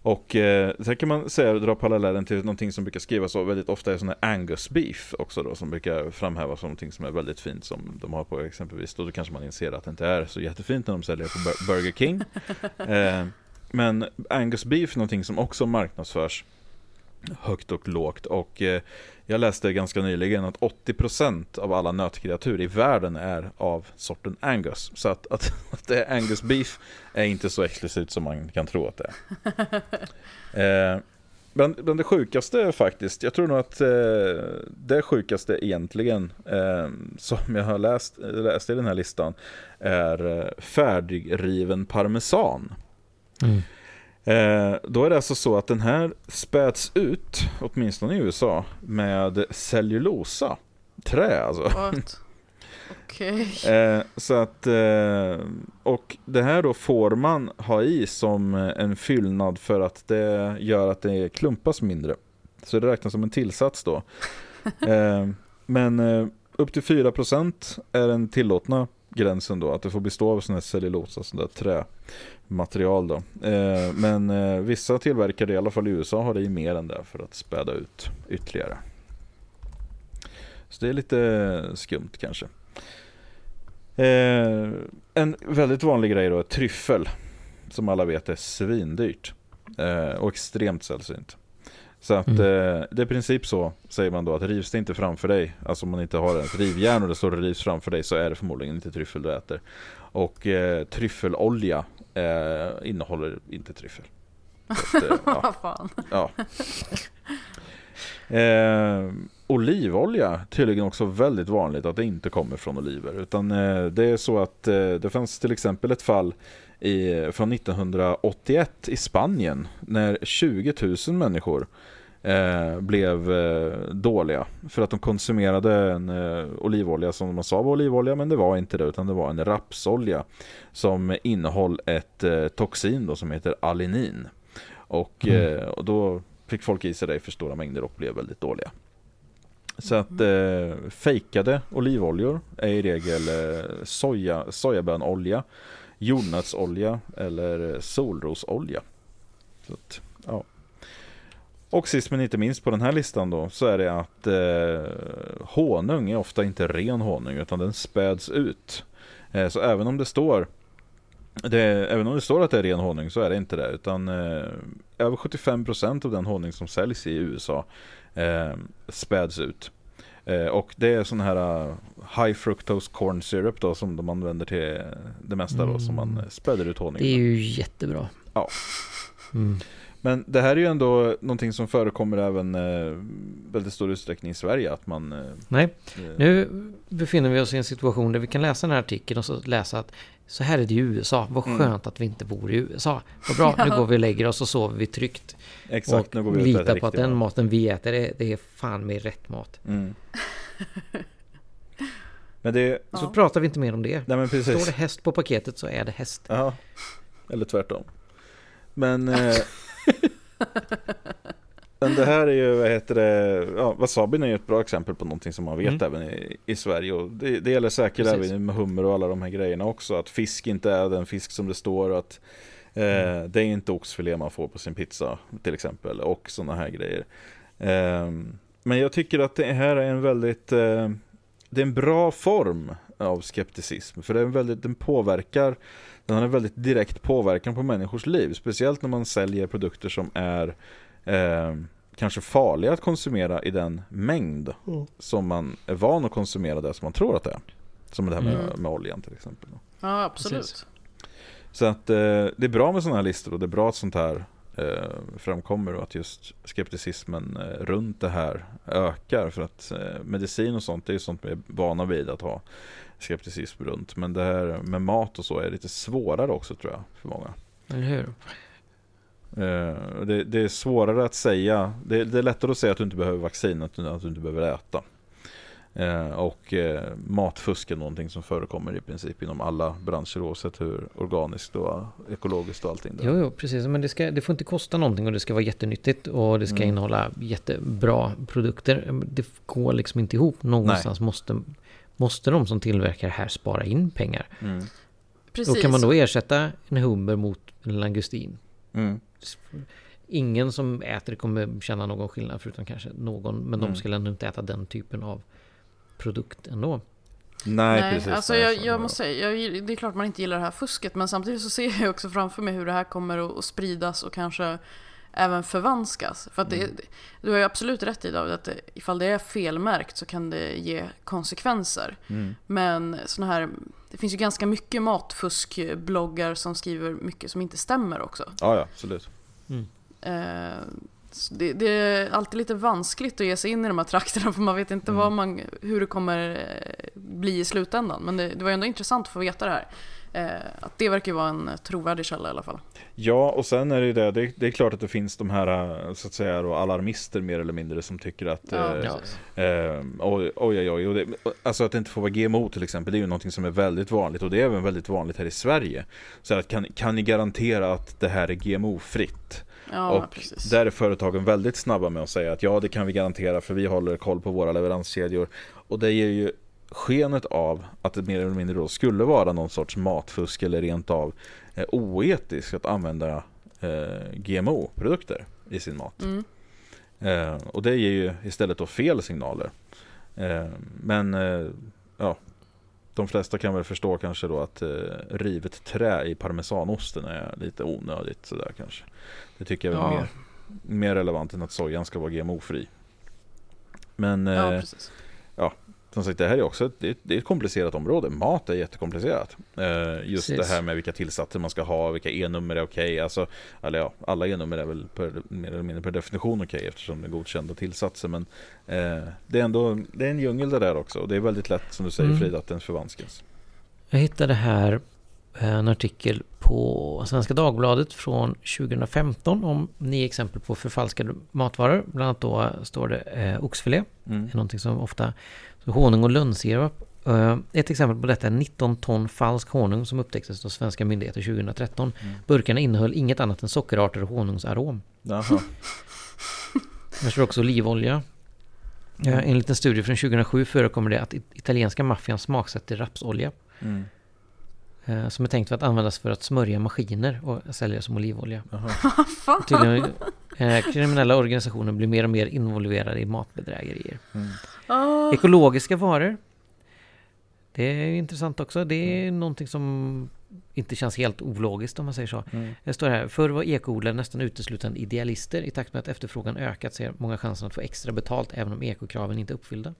Och eh, sen kan man säga, dra parallellen till någonting som brukar skrivas så väldigt ofta är sån här Angus beef också då, som brukar framhävas som någonting som är väldigt fint som de har på exempelvis, då kanske man inser att det inte är så jättefint när de säljer det på Bur- Burger King. *laughs* eh, men Angus beef är någonting som också marknadsförs högt och lågt och eh, jag läste ganska nyligen att 80% av alla nötkreatur i världen är av sorten Angus. Så att, att, *laughs* att det är Angus beef är inte så explicit som man kan tro att det är. *laughs* Eh, bland, bland det sjukaste faktiskt, jag tror nog att eh, det sjukaste egentligen eh, som jag har läst, läst i den här listan är färdigriven parmesan. Mm. Eh, då är det alltså så att den här späds ut, åtminstone i USA, med cellulosa. Trä alltså. *laughs* Okej. Eh, så att, eh, och det här då får man ha i som en fyllnad för att det gör att det klumpas mindre. Så det räknas som en tillsats då. *laughs* Eh, men eh, upp till 4% är den tillåtna gränsen då, att det får bestå av sån här cellulosa, sån där trämaterial då. Eh, men eh, vissa tillverkare, i alla fall i USA, har det i mer än det för att späda ut ytterligare. Så det är lite skumt kanske. Eh, en väldigt vanlig grej då är tryffel. Som alla vet är svindyrt. Eh, och extremt sällsynt. Så att Mm. eh, det är i princip så, säger man då, att rivs det inte framför dig, alltså om man inte har ett rivjärn och det står rivs framför dig så är det förmodligen inte tryffel du äter. Och eh, tryffelolja eh, innehåller inte tryffel. *laughs* Att, eh, ja. Vad fan. Ja. Eh, olivolja tydligen också väldigt vanligt att det inte kommer från oliver. Utan eh, det är så att eh, det fanns till exempel ett fall i, från 1981 i Spanien när 20 000 människor eh, blev eh, dåliga för att de konsumerade en eh, olivolja som man sa var olivolja men det var inte det utan det var en rapsolja som innehåll ett eh, toxin då, som heter alinin. Och, eh, och då fick folk i sig det i för stora mängder och blev väldigt dåliga. Så att eh, fejkade olivoljor är i regel eh, soja, sojabönolja, jordnötsolja eller solrosolja. Så att, ja. Och sist men inte minst på den här listan då så är det att eh, honung är ofta inte ren honung utan den späds ut. Eh, så även om det står det, även om det står att det är ren honung så är det inte det utan eh, över 75% av den honung som säljs i USA eh, späds ut. Eh, och det är sån här uh, high fructose corn syrup då som de använder till det mesta då som man eh, späder ut honung Det är ju jättebra. Ja. Mm. Men det här är ju ändå någonting som förekommer även eh, väldigt stor utsträckning i Sverige att man eh, Nej, eh, nu befinner vi oss i en situation där vi kan läsa den här artikeln och så läsa att så här är det i USA. Vad Mm. skönt att vi inte bor i USA. Vad bra, nu *laughs* går vi och lägger oss och sover vi tryggt. exakt nu går och vi och litar på att riktig den mat. maten vi äter, det, det är fan med rätt mat. Mm. *laughs* Men det, Så pratar vi inte mer om det. nej men Står precis. det häst på paketet så är det häst. Ja, eller tvärtom. Men, eh, *laughs* men det här är ju, vad heter det, ja, wasabin är ju ett bra exempel på någonting som man vet Mm. även i, i Sverige. Och det, det gäller säkert Precis. även med hummer och alla de här grejerna också. Att fisk inte är den fisk som det står och att eh, Mm. det är inte oxfilé man får på sin pizza till exempel. Och sådana här grejer. Eh, men jag tycker att det här är en väldigt, eh, det är en bra form av skepticism. För det är en väldigt, den påverkar den har en väldigt direkt påverkan på människors liv. Speciellt när man säljer produkter som är eh, kanske farliga att konsumera i den mängd som man är van att konsumera det som man tror att det är. Som det här med, Mm. med oljan till exempel. Ja, absolut. Precis. Så att eh, det är bra med sådana här listor och det är bra att sånt här framkommer och att just skepticismen eh, runt det här ökar. För att eh, medicin och sånt det är sånt vi är vana vid att ha skepticism runt. Men det här med mat och så är lite svårare också tror jag för många. Eller hur? Eh, det, det är svårare att säga, det, det är lättare att säga att du inte behöver vaccin, att du, att du inte behöver äta. Eh, och eh, matfusk är någonting som förekommer i princip inom alla branscher oavsett hur organiskt och ekologiskt och allting det är. Jo, jo, precis. Men det, ska, det får inte kosta någonting och det ska vara jättenyttigt och det ska Mm. innehålla jättebra produkter. Det går liksom inte ihop. Någonstans måste, måste de som tillverkar här spara in pengar. Mm. Precis. Och kan man då ersätta en hummer mot en langustin? Mm. Ingen som äter kommer känna någon skillnad förutom kanske någon. Men Mm. de skulle ändå inte äta den typen av produkt ändå. Nej, Nej, precis. alltså nej, jag, så- jag måste säga, jag, det är klart man inte gillar det här fusket men samtidigt så ser jag också framför mig hur det här kommer att, spridas och kanske även förvanskas. För att det, Mm. du har ju absolut rätt i David att det, ifall det är felmärkt så kan det ge konsekvenser. Mm. Men såna här, det finns ju ganska mycket matfuskbloggar som skriver mycket som inte stämmer också. Ja, ja, absolut. Eh, så det, det är alltid lite vanskligt att ge sig in i de här trakterna för man vet inte vad man, hur det kommer eh, bli i slutändan. Men det, det var ändå intressant att få veta det här. Eh, att det verkar vara en trovärdig källa i alla fall. Ja, och sen är det ju det, det, det är klart att det finns de här så att säga då, alarmister mer eller mindre som tycker att Ja, eh, eh, oj, oj, oj, och det, alltså att det inte får vara GMO till exempel, det är ju någonting som är väldigt vanligt och det är även väldigt vanligt här i Sverige. Så att kan, kan ni garantera att det här är GMO-fritt? Ja, och precis. där är företagen väldigt snabba med att säga att ja, det kan vi garantera för vi håller koll på våra leveranskedjor. Och det ger ju skenet av att det mer eller mindre då skulle vara någon sorts matfusk eller rent av eh, oetiskt att använda eh, GMO-produkter i sin mat. Mm. Eh, och det ger ju istället då fel signaler. Eh, men eh, ja, de flesta kan väl förstå kanske då att eh, rivet trä i parmesanosten är lite onödigt sådär kanske. Det tycker jag är Ja. mer, mer relevant än att sojan ska vara GMO-fri. Men eh, Ja, precis. Som sagt, det här är också ett, det är, det är ett komplicerat område. Mat är jättekomplicerat. Eh, just Precis. det här med vilka tillsatser man ska ha, vilka E-nummer är okej. Alltså, eller ja, alla E-nummer är väl per, mer eller mindre per definition okej eftersom det är godkända tillsatser. Men eh, det är ändå det är en djungel det där också. Och det är väldigt lätt, som du säger Mm. Frida, att den förvanskas. Jag hittade här eh, en artikel på Svenska Dagbladet från 2015 om nio exempel på förfalskade matvaror. Bland annat då står det eh, oxfilé. Mm. Det är någonting som ofta... Honung och lönnsirap. Eh, ett exempel på detta är 19 ton falsk honung som upptäcktes av svenska myndigheter 2013. Mm. Burkarna innehöll inget annat än sockerarter och honungsarom. Jaha. *laughs* Här står också olivolja. Eh, enligt en studie från 2007 förekommer det att it- italienska maffian smaksätter rapsolja. Mm. Eh, som är tänkt för att användas för att smörja maskiner och sälja som olivolja. *laughs* Tydligen, eh, kriminella organisationer blir mer och mer involverade i matbedrägerier. Mm. Ah, Ekologiska varor. Det är ju intressant också. Det är någonting som inte känns helt ologiskt om man säger så. Mm. Det står här, förr var ekoodlare nästan uteslutande idealister. I takt med att efterfrågan ökat ser många chansen att få extra betalt även om ekokraven inte är uppfyllda.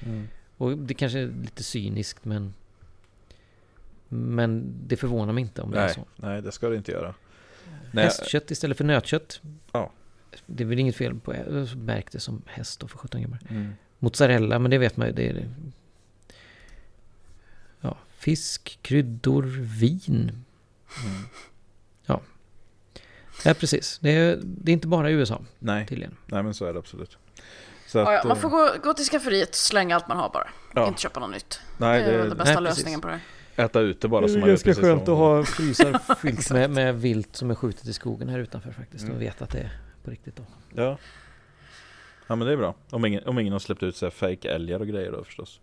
Mm. Och det kanske är lite cyniskt men Men det förvånar mig inte om det är Nej, så. nej, det ska det inte göra. Hästkött istället för nötkött. Ja. Det är väl inget fel på Märk det som häst då för 17 gubbar. mm. Mozzarella, men det vet man ju. Det är ja, fisk, kryddor, vin. Mm. Ja, precis. Det är, det är inte bara i USA Nej, tydligen. nej, men så är det absolut. Så ja, ja, att, man eh, får gå, gå till skafferiet och slänga allt man har bara. Ja. Inte köpa något nytt. Nej, det är det, den bästa nej, lösningen på det. äta ute bara som man gör precis som- frysar fyllt *laughs* med, med vilt som är skjutet i skogen här utanför faktiskt. Mm. Och vet att det är på riktigt då. Ja. Ja men det är bra. Om ingen, om ingen har släppt ut så här fake älgar och grejer då förstås.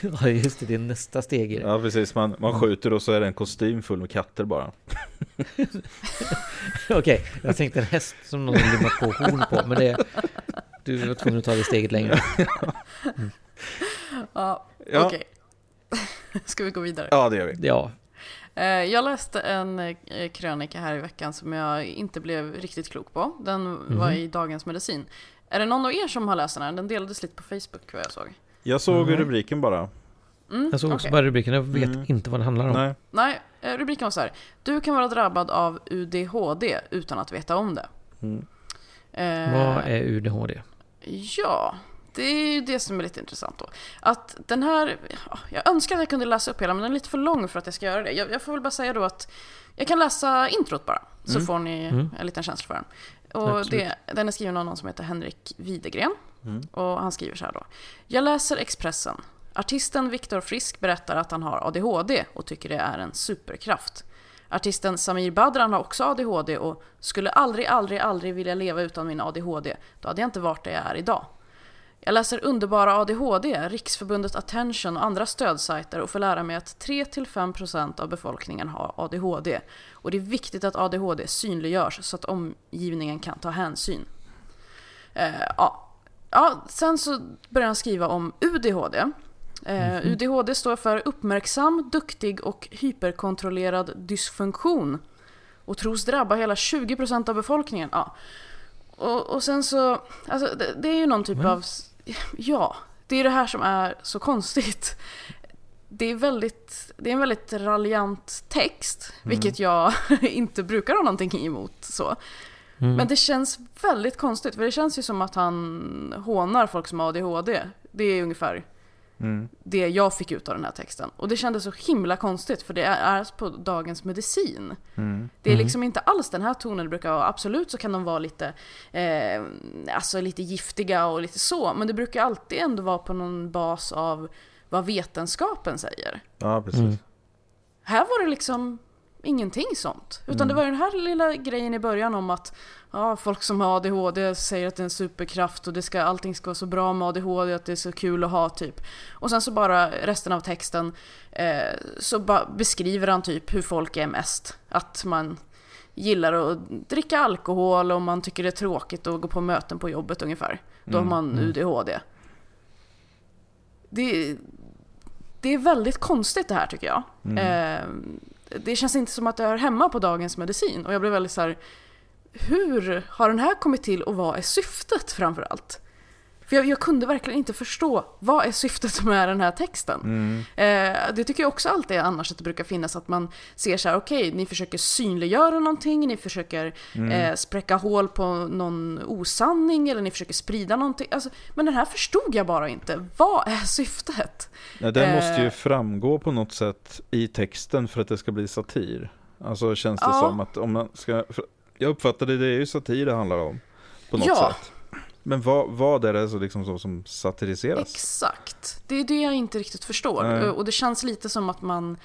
*laughs* Ja just det, det är nästa steg i det. Ja precis, man, man skjuter och så är det en kostym full med katter bara. *laughs* Okej, jag tänkte en häst som någon limmat på horn på. Men det, du var tvungen att ta det steget längre. *laughs* Ja, Ja. okej. Ska vi gå vidare? Ja det gör vi. Ja, Jag läste en eh, krönika här i veckan som jag inte blev riktigt klok på. Den var Mhm. i Dagens Medicin. Är det någon av er som har läst den här? Den delades lite på Facebook vad jag såg. Jag såg Nej. rubriken bara. Mm, jag såg också okej. bara rubriken. Jag vet Mm. inte vad det handlar om. Nej. Nej, eh, rubriken var så här. Du kan vara drabbad av UDHD utan att veta om det. Mm. Eh, Vad är UDHD? Ja, det är ju det som är lite intressant då. Att den här, ja, jag önskar att jag kunde läsa upp hela men den är lite för lång för att jag ska göra det. Jag, jag får väl bara säga då att jag kan läsa introt bara, så Mm. får ni Mm. en liten känsla för den. Och det, den är skriven av någon som heter Henrik Widegren. Mm. Och han skriver så här då. Jag läser Expressen. Artisten Viktor Frisk berättar att han har ADHD och tycker det är en superkraft. Artisten Samir Badran har också ADHD och skulle aldrig, aldrig, aldrig vilja leva utan min ADHD. Då hade jag inte varit där jag är idag. Jag läser underbara ADHD, Riksförbundet Attention och andra stödsajter och får lära mig att 3-5% av befolkningen har ADHD. Och det är viktigt att ADHD synliggörs så att omgivningen kan ta hänsyn. Eh, ja. ja, sen så börjar han skriva om UDHD. Eh, UDHD står för uppmärksam, duktig och hyperkontrollerad dysfunktion. Och tros drabba hela 20% av befolkningen. Ja. Och, och sen så, alltså det, det är ju någon typ Men- av, ja, det är det här som är så konstigt. Det är, väldigt, det är en väldigt raljant text, vilket jag *laughs* inte brukar ha någonting emot. Så. Mm. Men det känns väldigt konstigt, för det känns ju som att han hånar folk som har ADHD. Det är ungefär Mm. det jag fick ut av den här texten. Och det kändes så himla konstigt för det är på Dagens Medicin. Mm. Det är liksom inte alls den här tonen det brukar vara. Absolut så kan de vara lite, eh, alltså lite giftiga och lite så. Men det brukar alltid ändå vara på någon bas av vad vetenskapen säger. Ja, precis. Mm. Här var det liksom ingenting sånt. Utan Mm. det var den här lilla grejen i början om att ja, folk som har ADHD säger att det är en superkraft och det ska, allting ska vara så bra med ADHD att det är så kul att ha typ. Och sen så bara resten av texten eh, så beskriver han typ hur folk är mest. Att man gillar att dricka alkohol och man tycker det är tråkigt att gå på möten på jobbet ungefär. Då har Mm, man UDHD. Det, det är väldigt konstigt det här tycker jag. Mm. Eh, det känns inte som att det hör hemma på Dagens Medicin. Och jag blev väldigt så här. Hur har den här kommit till och vad är syftet framför allt? För jag, jag kunde verkligen inte förstå vad är syftet med den här texten. Mm. Eh, det tycker jag också alltid är annars att det brukar finnas att man ser så här, okej, ni försöker synliggöra någonting, ni försöker Mm. eh, spräcka hål på någon osanning eller ni försöker sprida någonting. Alltså, men den här förstod jag bara inte. Vad är syftet? Ja, den måste ju Eh. framgå på något sätt i texten för att det ska bli satir. Alltså känns det Ja. som att om man ska... Jag uppfattade det är ju satir det handlar om. På något Ja. sätt. Men vad, vad är det så liksom så som satiriseras? Exakt. Det är det jag inte riktigt förstår. Nej. Och det känns lite som att man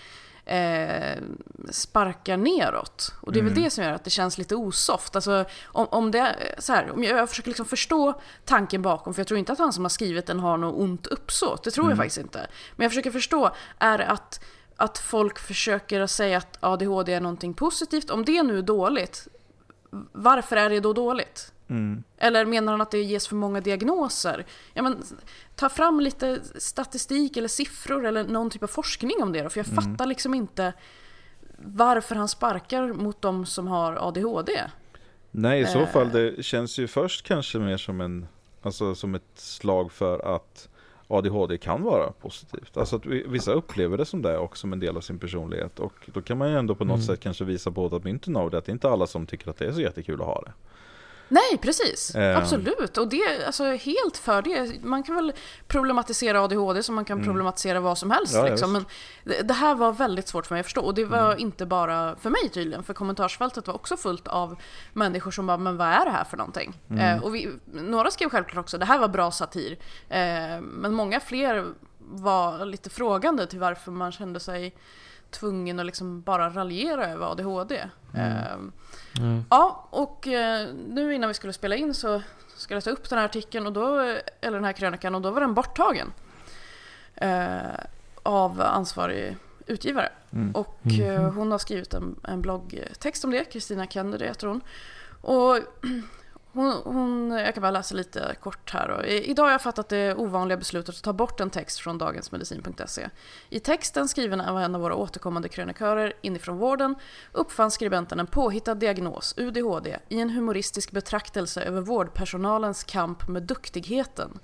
eh, sparkar neråt. Och det är väl Mm. det som gör att det känns lite osoft. Alltså, om, om det är så här, om jag, jag försöker liksom förstå tanken bakom, för jag tror inte att han som har skrivit den har något ont uppsåt. Det tror Mm. jag faktiskt inte. Men jag försöker förstå, är att, att folk försöker säga att ADHD är någonting positivt? Om det nu är dåligt, varför är det då dåligt? Mm. Eller menar han att det ges för många diagnoser? Ja, men, ta fram lite statistik eller siffror eller någon typ av forskning om det då, för jag Mm. fattar liksom inte varför han sparkar mot de som har ADHD. Nej, i så Eh. fall det känns ju först kanske mer som en Alltså som ett slag för att ADHD kan vara positivt. Alltså att vi- vissa upplever det som det och som en del av sin personlighet. Och då kan man ju ändå på något Mm. sätt kanske visa på att mynten av det. Att det är inte alla som tycker att det är så jättekul att ha det. Nej, precis. Eh. Absolut. Och det, alltså helt för det. Man kan väl problematisera ADHD som man kan problematisera vad som helst. Mm. Ja, ja, liksom. Men det, det här var väldigt svårt för mig att förstå. Och det var Mm. inte bara för mig tydligen. För kommentarsfältet var också fullt av människor som bara, men vad är det här för någonting? Mm. Eh, och vi, några skrev självklart också, det här var bra satir. Eh, men många fler var lite frågande till varför man kände sig tvungen att liksom bara raljera över ADHD. Eh, Mm. Ja, och eh, nu innan vi skulle spela in så skulle jag ta upp den här artikeln, och då, eller den här krönikan, och då var den borttagen. Eh, av ansvarig utgivare. Mm. Och eh, hon har skrivit en, en bloggtext om det, Kristina Kennedy heter hon. Och hon, hon, jag kan bara läsa lite kort här. då. Idag har jag fattat det ovanliga beslutet att ta bort en text från dagensmedicin.se. I texten skriven av en av våra återkommande krönikörer inifrån vården uppfann skribenten en påhittad diagnos, UDHD, i en humoristisk betraktelse över vårdpersonalens kamp med duktigheten.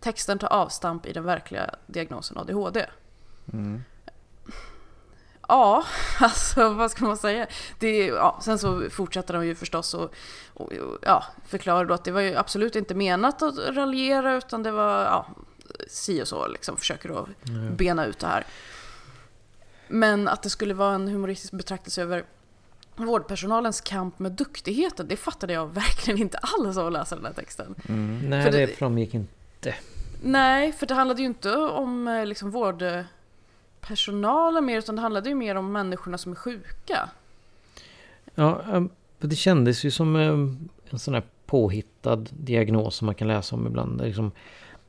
Texten tar avstamp i den verkliga diagnosen ADHD. Mm. Ja, *laughs* alltså vad ska man säga? Det, ja, sen så fortsätter de ju förstås och, och, och ja, förklarar då att det var ju absolut inte menat att raljera utan det var ja, si och så liksom, försöker att bena ut det här. Men att det skulle vara en humoristisk betraktelse över vårdpersonalens kamp med duktigheten, det fattade jag verkligen inte alls av att läsa den här texten. Mm. Nej, För det det- framgick inte. Nej, för det handlade ju inte om eh, liksom, vårdpersonalen mer, utan det handlade ju mer om människorna som är sjuka. Ja, ehm, det kändes ju som ehm, en sån här påhittad diagnos som man kan läsa om ibland. Är Liksom,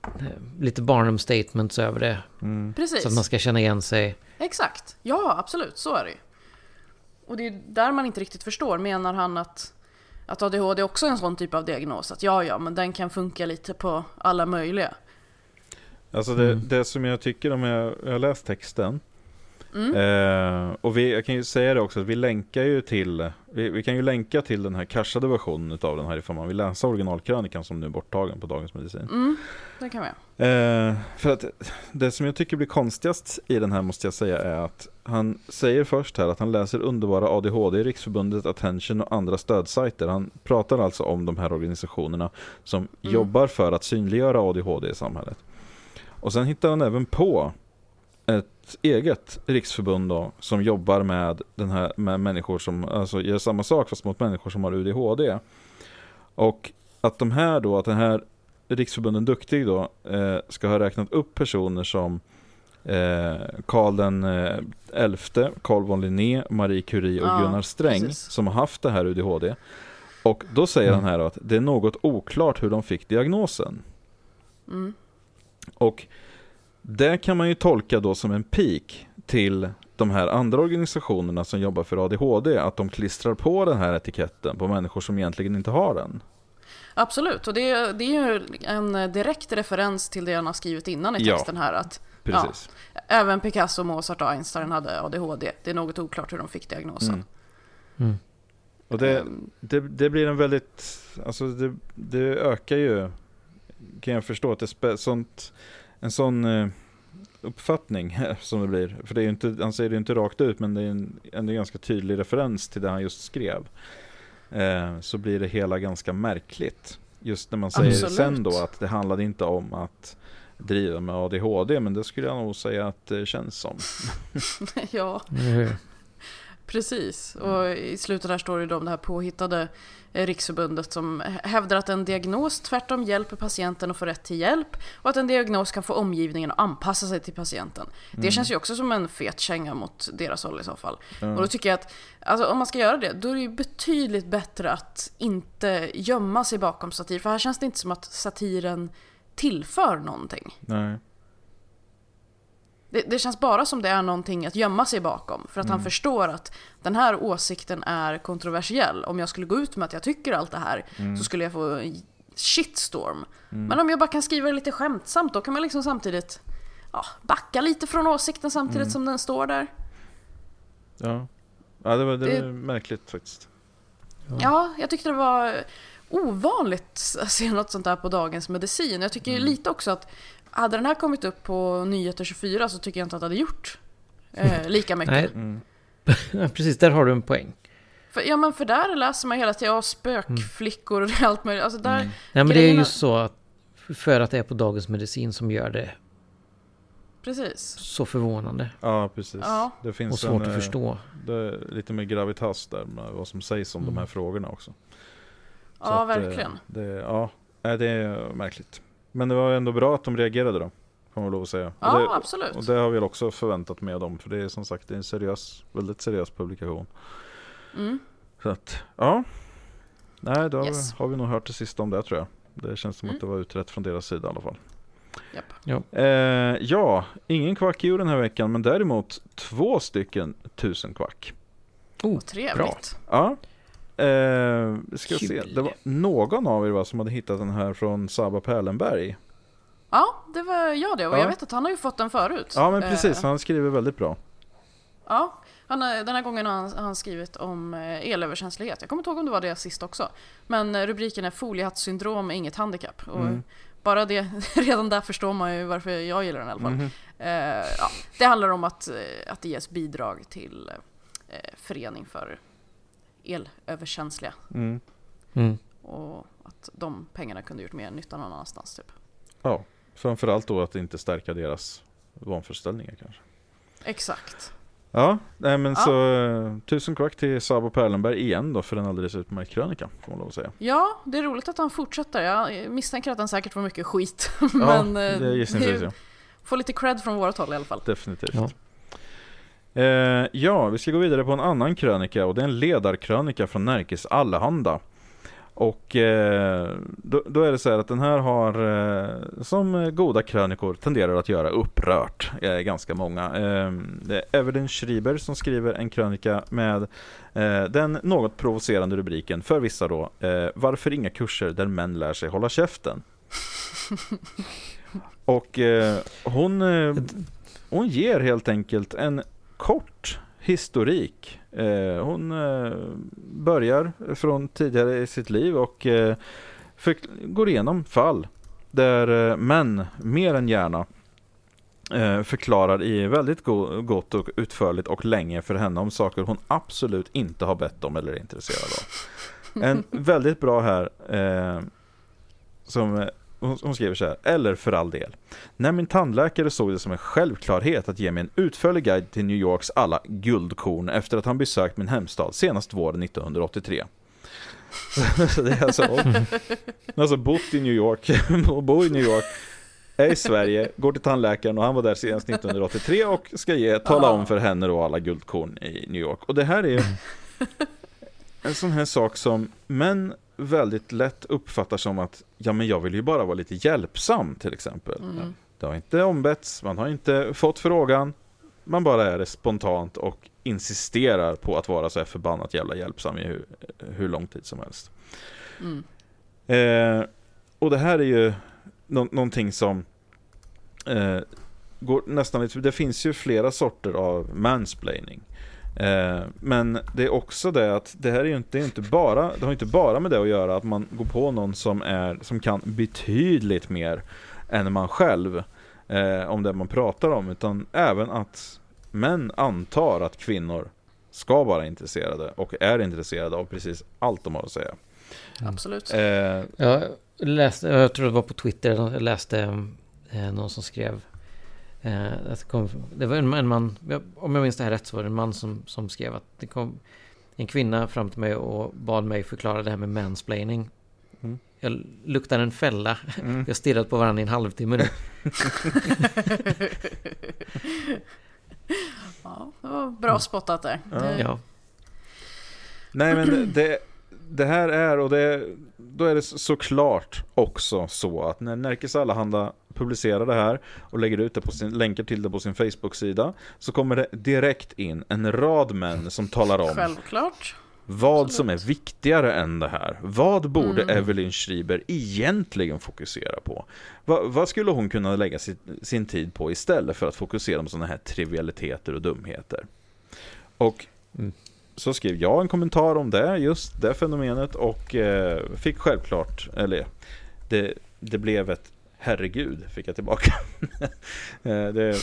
eh, lite Barnum statements över det. Mm. Precis. Så att man ska känna igen sig. Exakt. Ja, absolut. Så är det ju. Och det är där man inte riktigt förstår. Menar han att, att ADHD också är en sån typ av diagnos? Att ja, ja, men den kan funka lite på alla möjliga. Alltså det, Mm. det som jag tycker om jag, jag har läst texten. Mm. Eh, och vi, jag kan ju säga det också att vi länkar ju till, vi, vi kan ju länka till den här cashade versionen av den här ifall man vill läsa originalkrönikan som nu är borttagen på Dagens Medicin. Mm, det kan vi. Eh, för att det som jag tycker blir konstigast i den här måste jag säga är att han säger först här att han läser underbara ADHD, Riksförbundet Attention och andra stödsajter. Han pratar alltså om de här organisationerna som jobbar för att synliggöra ADHD i samhället. Och sen hittar han även på ett eget riksförbund då, som jobbar med, den här, med människor som alltså gör samma sak fast mot människor som har UDHD. Och att de här då, att den här riksförbunden Duktig då eh, ska ha räknat upp personer som eh, Karl den eh, elfte, Carl von Linné, Marie Curie och Ja, Gunnar Sträng precis. som har haft det här UDHD. Och då säger han här då att det är något oklart hur de fick diagnosen. Mm. Och det kan man ju tolka då som en pik till de här andra organisationerna som jobbar för ADHD, att de klistrar på den här etiketten på människor som egentligen inte har den. Absolut, och det, är- det är ju en direkt referens till det han har skrivit innan i Ja, texten här. Att Precis. Ja, även Picasso, Mozart och Einstein hade ADHD. Det är något oklart hur de fick diagnosen. Mm. Mm. Och det, Ehm, det, det blir en väldigt, alltså det, det ökar ju, kan jag förstå, att det sånt, en sån eh, uppfattning *laughs* som det blir. För det är ju inte, han säger det ju inte rakt ut, men det är en, en ganska tydlig referens till det han just skrev. Eh, så blir det hela ganska märkligt. Just när man säger Absolut. sen då att det handlade inte om att driva med ADHD, men det skulle jag nog säga att det känns som. *laughs* ja, hur? precis. Och i slutet där står det då om det här påhittade riksförbundet som hävdar att en diagnos tvärtom hjälper patienten att få rätt till hjälp och att en diagnos kan få omgivningen att anpassa sig till patienten. Det känns ju också som en fet känga mot deras håll i så fall. Och då tycker jag att alltså, om man ska göra det, då är det ju betydligt bättre att inte gömma sig bakom satir. För här känns det inte som att satiren tillför någonting. Nej. Det, det känns bara som det är någonting att gömma sig bakom. För att han förstår att den här åsikten är kontroversiell. Om jag skulle gå ut med att jag tycker allt det här så skulle jag få en shitstorm. Men om jag bara kan skriva det lite skämtsamt då kan man liksom samtidigt ja, backa lite från åsikten samtidigt som den står där. Ja, ja det var, det var Det- märkligt faktiskt. Ja, jag tyckte det var ovanligt att se något sånt där på Dagens Medicin. Jag tycker lite också att hade den här kommit upp på Nyheter 24 så tycker jag inte att det hade gjort eh, *laughs* lika mycket. Nej. Ja, *laughs* Precis, där har du en poäng. För, ja men för där läser man hela tiden, ja spökflickor och allt möjligt. Alltså där, Nej, men det är grejerna- just så att för att det är på Dagens Medicin som gör det Precis. så förvånande Ja, precis. Ja. Det finns och svårt en, att eh, förstå. Det är lite mer gravitas där med vad som sägs om de här frågorna också. Så Ja, att, eh, verkligen. Det, ja, det är märkligt. Men det var ändå bra att de reagerade då. Får man lov att säga. Ja, och det, absolut. Och det har vi också förväntat med dem. För det är som sagt det är en seriös, väldigt seriös publikation. Mm. Så att, ja. Nej, då Yes. har vi nog hört det sista om det tror jag. Det känns som Mm. att det var utrett från deras sida i alla fall. Japp. Eh, ja, ingen kvack djur den här veckan, men däremot två stycken tusen kvack. Oh, trevligt. Ja. Eh, ska se. Kul. Det var någon av er va, som hade hittat den här från Saba Pärlenberg. Ja, det var jag det. Och Ja. jag vet att han har ju fått den förut. Ja men precis, Eh, han skriver väldigt bra. Ja, han, har- den här gången har han, han skrivit om eh, elöverkänslighet. Jag kommer inte ihåg om det var det sist också. Men eh, rubriken är foliehattssyndrom är inget handikapp. Och Mm. bara det, *laughs* redan där förstår man ju varför jag gillar den i alla fall. Mhm. Eh, ja, det handlar om att, eh, att det ges bidrag till eh, förening för elöverkänsliga. Mm. Mm. Och att de pengarna kunde gjort mer nytta någon annanstans typ. Ja, framförallt då att inte stärka deras vanföreställningar kanske. Exakt. Ja, nej men Ja. så eh, tusen kvack till Sabo Pärlenberg igen då för en alldeles utmärkt krönika får man lov att säga. Ja, det är roligt att han fortsätter. Jag misstänker att han säkert får mycket skit. *laughs* Ja, Men eh, det är gissningsvis ja. får lite cred från vårt håll i alla fall. Definitivt. Ja. Eh, ja, vi ska gå vidare på en annan krönika och det är en ledarkrönika från Närkes Allehanda. Och eh, då, då är det så här att den här har, eh, som goda krönikor tenderar att göra, upprört eh, ganska många. Eh, det är Evelyn Schreiber som skriver en krönika med eh, den något provocerande rubriken, för vissa då, eh, Varför inga kurser där män lär sig hålla käften? *laughs* Och hon, hon ger helt enkelt en kort historik. Eh, hon eh, börjar från tidigare i sitt liv och eh, går igenom fall där män mer än gärna förklarar i väldigt gott och utförligt och länge för henne om saker hon absolut inte har bett om eller är intresserad av. En väldigt bra här som hon, hon skriver så här, eller för all del. När min tandläkare såg det som en självklarhet att ge mig en utförlig guide till New Yorks alla guldkorn efter att han besökt min hemstad senast våren 1983. så *laughs* det är alltså, hon alltså bott i New York, *laughs* och bor i New York, är i Sverige, går till tandläkaren och han var där senast 1983 och ska ge, tala om för henne då alla guldkorn i New York. Och det här är en sån här sak som män väldigt lätt uppfattar som att ja men jag vill ju bara vara lite hjälpsam till exempel. Mm. Det har inte ombetts, man har inte fått frågan, man bara är det spontant och insisterar på att vara så här förbannat jävla hjälpsam i hur, hur lång tid som helst. Mm. Eh, och det här är ju nå någonting som eh, går nästan lite, det finns ju flera sorter av mansplaining. Eh, men det är också det att det här är ju inte, det är inte bara, det har inte bara med det att göra att man går på någon som, är, som kan betydligt mer än man själv eh, om det man pratar om, utan även att män antar att kvinnor ska vara intresserade och är intresserade av precis allt de har att säga. Absolut. Eh, Jag läste, jag tror det var på Twitter, jag läste eh, någon som skrev det, kom, det var en, en man, om jag minns det här rätt så var det en man som, som skrev att det kom en kvinna fram till mig och bad mig förklara det här med mansplaining. Mm. Jag luktar en fälla. Mm. Vi har stirrat på varandra i en halvtimme nu. *laughs* ja, det var bra spottat där. Det- Ja. Nej men det, det, här är, och det, då är det såklart också så att när Närkes Allehanda publicerar det här och lägger ut det på sin, länkar till det på sin Facebook-sida så kommer det direkt in en rad män som talar om Självklart. vad som är viktigare än det här. Vad borde Mm. Evelyn Schreiber egentligen fokusera på? Va, vad skulle hon kunna lägga sin, sin tid på istället för att fokusera på sådana här trivialiteter och dumheter? Och Mm så skrev jag en kommentar om det, just det fenomenet och eh, fick självklart, eller det, det blev ett herregud fick jag tillbaka. *laughs* Eh, det,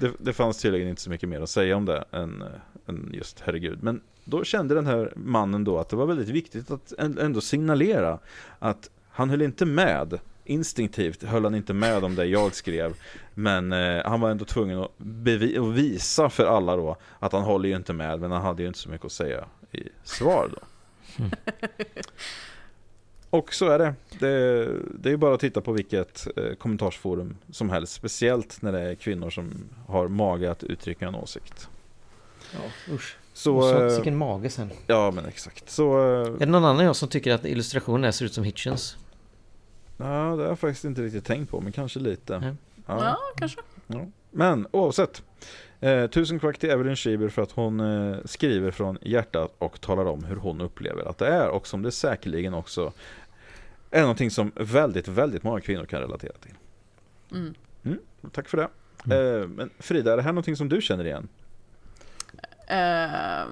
det, det fanns tydligen inte så mycket mer att säga om det än, eh, än just herregud. Men då kände den här mannen då att det var väldigt viktigt att ändå signalera att han höll inte med. Instinktivt höll han inte med om det jag skrev. Men eh, han var ändå tvungen att, bevi- att visa för alla då att han håller ju inte med. Men han hade ju inte så mycket att säga i svar då. *laughs* Och så är det. Det, det är ju bara att titta på vilket eh, kommentarsforum som helst. Speciellt när det är kvinnor som har mage att uttrycka en åsikt. Ja, usch. Så, så, eh, vilken mage sen. ja men exakt. Så, eh, Är det någon annan jag som tycker att illustrationen här ser ut som Hitchens? Ja, det har jag faktiskt inte riktigt tänkt på, men kanske lite. Nej. Ja, kanske. Ja. Men oavsett. Eh, tusen kvack till Evelyn Schieber för att hon eh, skriver från hjärtat och talar om hur hon upplever att det är och som det säkerligen också är någonting som väldigt, väldigt många kvinnor kan relatera till. Mm. Mm, tack för det. Eh, men Frida, är det här någonting som du känner igen? Eh,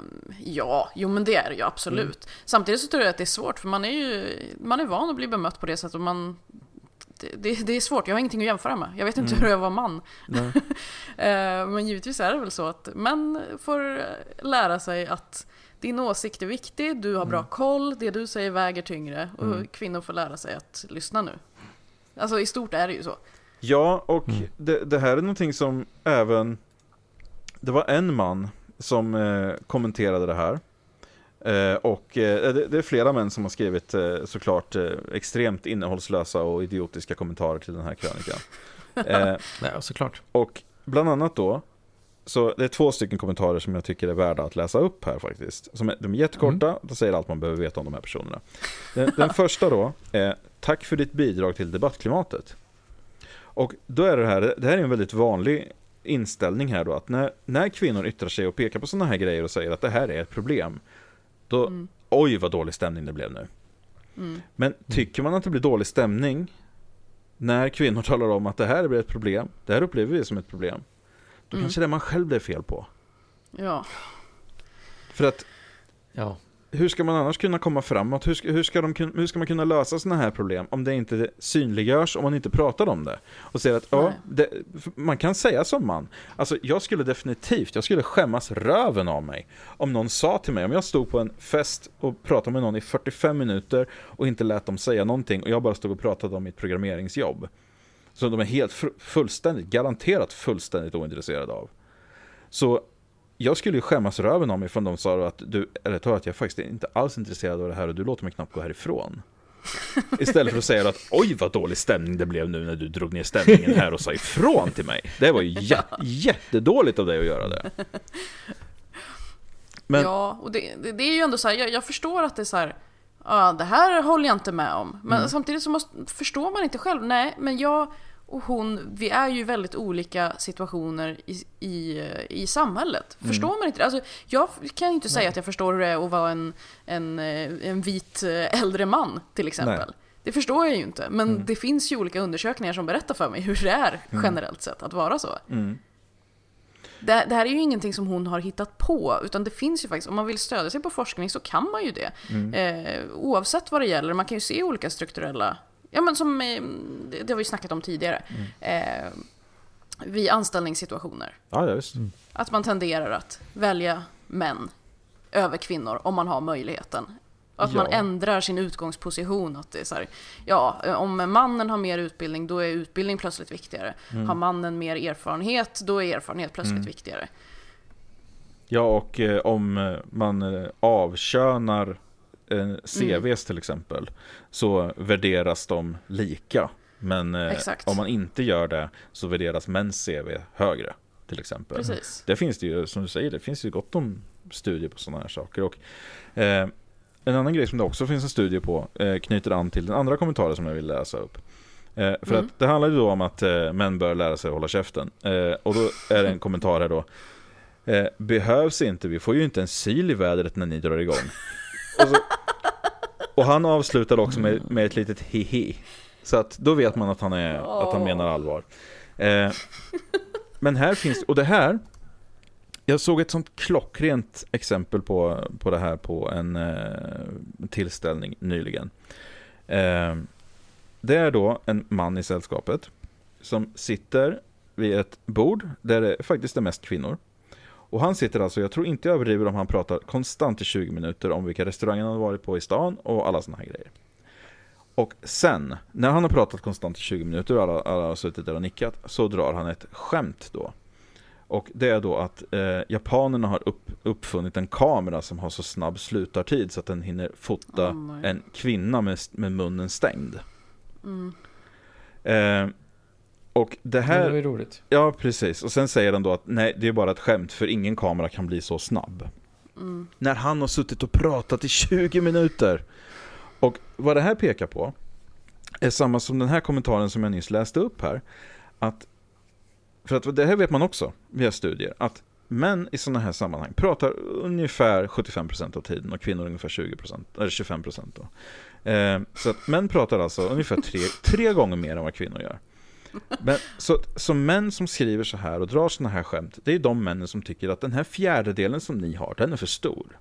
ja, jo men det är det ju absolut. Samtidigt så tror jag att det är svårt för man är ju man är van att bli bemött på det sättet och man det, det, det är svårt, jag har ingenting att jämföra med. Jag vet inte hur jag var man. *laughs* Eh, men givetvis är det väl så att män får lära sig att din åsikt är viktig, du har bra koll, det du säger väger tyngre och kvinnor får lära sig att lyssna nu. Alltså i stort är det ju så. Ja, och det, det här är någonting som även Det var en man som eh, kommenterade det här. Eh, Och eh, det, det är flera män som har skrivit eh, såklart eh, extremt innehållslösa och idiotiska kommentarer till den här krönikan. *laughs* Eh, Ja, såklart. Och bland annat då Så det är två stycken kommentarer som jag tycker är värda att läsa upp här faktiskt. Som är, De är jättekorta, de säger allt man behöver veta om de här personerna. Den, den *laughs* första då är Tack för ditt bidrag till debattklimatet. Och då är det här, det här är en väldigt vanlig inställning här då att när, när kvinnor yttrar sig och pekar på sådana här grejer och säger att det här är ett problem Då, oj vad dålig stämning det blev nu. Men tycker man att det blir dålig stämning När kvinnor *laughs* talar om att det här blir ett problem Det här upplever vi som ett problem Då kanske det är man själv det är fel på. Ja, För att Ja. Hur ska man annars kunna komma framåt? Hur ska, hur ska, de, hur ska man kunna lösa sådana här problem om det inte synliggörs, om man inte pratar om det? Och säger att, ja, det, man kan säga som man. Alltså, jag skulle definitivt, jag skulle skämmas röven av mig om någon sa till mig, om jag stod på en fest och pratade med någon i 45 minuter och inte lät dem säga någonting och jag bara stod och pratade om mitt programmeringsjobb. Som de är helt fullständigt, garanterat fullständigt ointresserade av. Så jag skulle ju skämmas röven av mig från de sa att du, eller tar att jag faktiskt är inte alls intresserad av det här och du låter mig knappt gå härifrån. *laughs* Istället för att säga att oj vad dålig stämning det blev nu när du drog ner stämningen här och sa ifrån till mig. Det var ju *laughs* jä jättedåligt av dig att göra det. Men... Ja, och det, det, det, är ju ändå så här, jag, jag, förstår att det är så här, ja det här håller jag inte med om. Men mm. samtidigt så måste, förstår man inte själv, nej men jag och hon, vi är ju väldigt olika situationer i, i, i samhället. Mm. Förstår man inte det? Alltså, jag kan inte säga att jag förstår hur det är att vara en, en, eh, en vit eh, äldre man till exempel. Nej. Det förstår jag ju inte. Men mm. det finns ju olika undersökningar som berättar för mig hur det är mm. generellt sett att vara så. Mm. Det, det, här är ju ingenting som hon har hittat på, utan det finns ju faktiskt, om man vill stödja sig på forskning så kan man ju det. Mm. Eh, oavsett vad det gäller, man kan ju se olika strukturella ja men som, eh, det har vi snackat om tidigare. Mm. Eh, vid anställningssituationer. Ja, ja, visst. Mm. Att man tenderar att välja män över kvinnor om man har möjligheten. Och att ja. man ändrar sin utgångsposition. Att det är så här, ja, om mannen har mer utbildning, då är utbildning plötsligt viktigare. Mm. Har mannen mer erfarenhet, då är erfarenhet plötsligt mm. viktigare. Ja, och eh, om man eh, avkönar eh, CVs mm. till exempel så värderas de lika. Men eh, om man inte gör det så värderas mäns CV högre till exempel. Precis. Det finns det ju, som du säger, det finns ju gott om studier på sådana här saker. Och, eh, en annan grej som det också finns en studie på eh, knyter an till den andra kommentaren som jag vill läsa upp. Eh, för mm. att det handlar ju då om att eh, män bör lära sig att hålla käften. Eh, och då är det en kommentar här då. Eh, behövs inte, vi får ju inte en sil i vädret när ni drar igång. *laughs* och, så, och han avslutar också med, med ett litet hihi. Så att då vet man att han, är, att han menar allvar. Eh, men här finns, och det här, jag såg ett sånt klockrent exempel på, på det här på en eh, tillställning nyligen. Eh, det är då en man i sällskapet som sitter vid ett bord där det faktiskt är mest kvinnor. Och han sitter alltså, jag tror inte jag överdriver om han pratar konstant i 20 minuter om vilka restauranger han varit på i stan och alla sådana här grejer. Och sen, när han har pratat konstant i 20 minuter och alla, alla har suttit där och nickat, så drar han ett skämt då. Och det är då att eh, japanerna har upp, uppfunnit en kamera som har så snabb slutartid så att den hinner fota oh en kvinna med, med munnen stängd. Mm. Eh, och det här... Ja, det var ju roligt. Ja, precis. Och sen säger han då att nej, det är bara ett skämt för ingen kamera kan bli så snabb. Mm. När han har suttit och pratat i 20 minuter. Och vad det här pekar på är samma som den här kommentaren som jag nyss läste upp här. Att, för att det här vet man också via studier, att män i sådana här sammanhang pratar ungefär 75% av tiden och kvinnor ungefär 20%, eller 25% då. Eh, så att män pratar alltså ungefär tre, tre gånger mer än vad kvinnor gör. Men, så, så män som skriver så här och drar såna här skämt, det är de männen som tycker att den här fjärdedelen som ni har, den är för stor.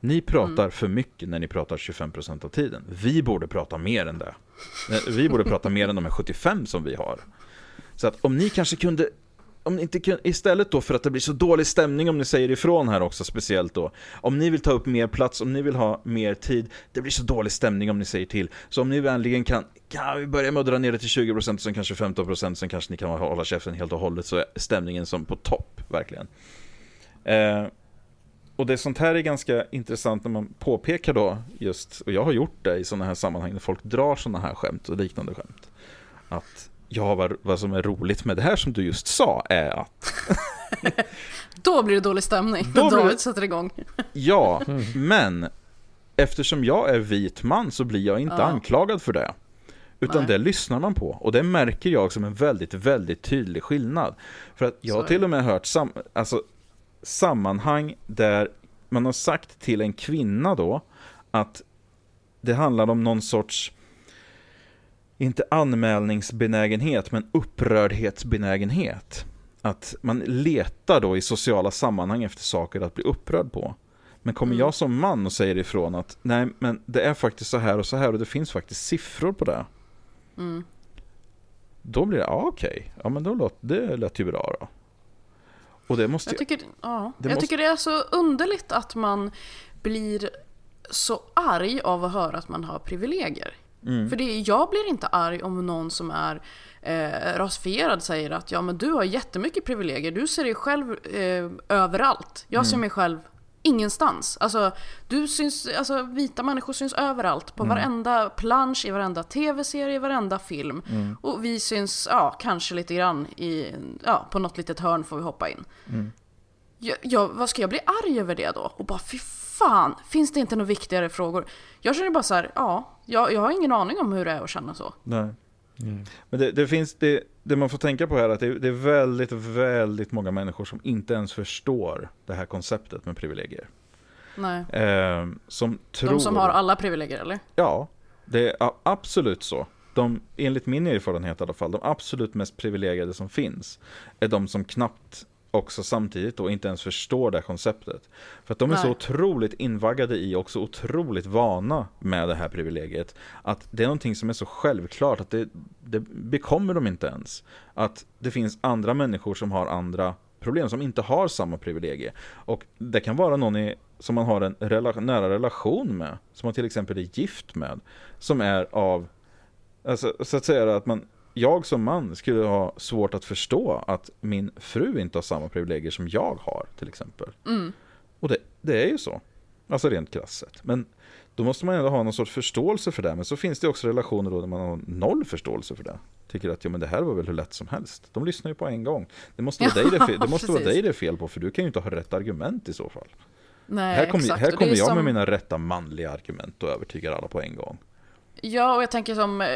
Ni pratar mm. för mycket när ni pratar 25% av tiden. Vi borde prata mer än det. Vi borde prata mer än de här 75 som vi har. Så att om ni kanske kunde om ni inte istället då för att det blir så dålig stämning om ni säger ifrån här också speciellt då. Om ni vill ta upp mer plats, om ni vill ha mer tid, det blir så dålig stämning om ni säger till. Så om ni vänligen kan, kan vi börja med att dra ner det till 20% sen kanske 15% sen kanske ni kan hålla käften helt och hållet så är stämningen som på topp, verkligen. Eh, och det sånt här är ganska intressant när man påpekar då just, och jag har gjort det i sådana här sammanhang när folk drar sådana här skämt och liknande skämt. Att Ja, vad, vad som är roligt med det här som du just sa är att... *laughs* Då blir det dålig stämning, då David det... sätter igång. *laughs* ja, men eftersom jag är vit man så blir jag inte ja. anklagad för det. Utan Nej. det lyssnar man på. Och det märker jag som en väldigt, väldigt tydlig skillnad. För att jag har till och med hört sam alltså, sammanhang där man har sagt till en kvinna då att det handlar om någon sorts inte anmälningsbenägenhet, men upprördhetsbenägenhet. Att man letar då i sociala sammanhang efter saker att bli upprörd på. Men kommer Mm. jag som man och säger ifrån att nej men det är faktiskt så här och så här och det finns faktiskt siffror på det. Mm. Då blir det, ja okej, ja men då låt, det lät ju bra då. Och det måste Jag tycker, ja. Det jag måste- tycker det är så underligt att man blir så arg av att höra att man har privilegier. Mm. För det, jag blir inte arg om någon som är eh, rasifierad säger att ja men du har jättemycket privilegier, du ser dig själv eh, överallt. Jag ser mig själv ingenstans. Alltså, du syns, alltså vita människor syns överallt. På varenda plansch, i varenda tv-serie, i varenda film. Och vi syns, ja, kanske lite grann i, ja, på något litet hörn får vi hoppa in. Jag, jag, vad ska jag bli arg över det då? Och bara fy fan, finns det inte några viktigare frågor? Jag känner bara så här, ja, jag, jag har ingen aning om hur det är att känna så. Nej. Men det, det finns, det, det man får tänka på här är att det, det är väldigt, väldigt många människor som inte ens förstår det här konceptet med privilegier. Nej. Eh, som tror... De som har alla privilegier eller? Ja, det är absolut så. De, enligt min erfarenhet i alla fall, de absolut mest privilegierade som finns är de som knappt också samtidigt då inte ens förstår det här konceptet. För att de är så Nej. otroligt invaggade i och så otroligt vana med det här privilegiet. Att det är någonting som är så självklart att det, det bekommer de inte ens. Att det finns andra människor som har andra problem, som inte har samma privilegie. Och det kan vara någon i, som man har en rela, nära relation med, som man till exempel är gift med, som är av, alltså, så att säga att man, jag som man skulle ha svårt att förstå att min fru inte har samma privilegier som jag har till exempel. Och det, det är ju så, alltså rent krasst sett. Men då måste man ändå ha någon sorts förståelse för det. Men så finns det också relationer då där man har noll förståelse för det. Tycker att ja, men det här var väl hur lätt som helst. De lyssnar ju på en gång. Det måste vara, *laughs* dig, det fel, det måste vara dig det är fel på, för du kan ju inte ha rätt argument i så fall. Nej, här kommer, här kommer jag som- med mina rätta manliga argument och övertygar alla på en gång. Ja, och jag tänker som eh,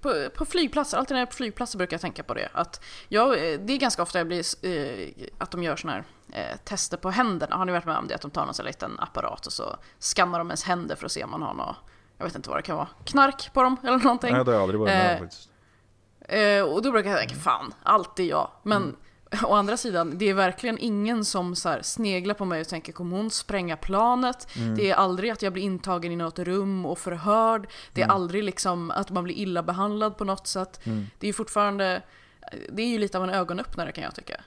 på, på flygplatser, alltid när jag är på flygplatser brukar jag tänka på det. Att jag, eh, det är ganska ofta jag blir, eh, att de gör såna här eh, tester på händerna. Har ni varit med om det? Att de tar någon sån liten apparat och så skannar de ens händer för att se om man har något, jag vet inte vad det kan vara, knark på dem eller någonting. Nej, det har jag aldrig varit med om faktiskt. Eh, och då brukar jag tänka, fan, alltid jag. Men *laughs* å andra sidan, det är verkligen ingen som så här sneglar på mig och tänker, kommer hon spränga planet? Det är aldrig att jag blir intagen i något rum och förhörd. Det är aldrig liksom att man blir illa behandlad på något sätt. Det är ju fortfarande, det är ju lite av en ögonöppnare kan jag tycka.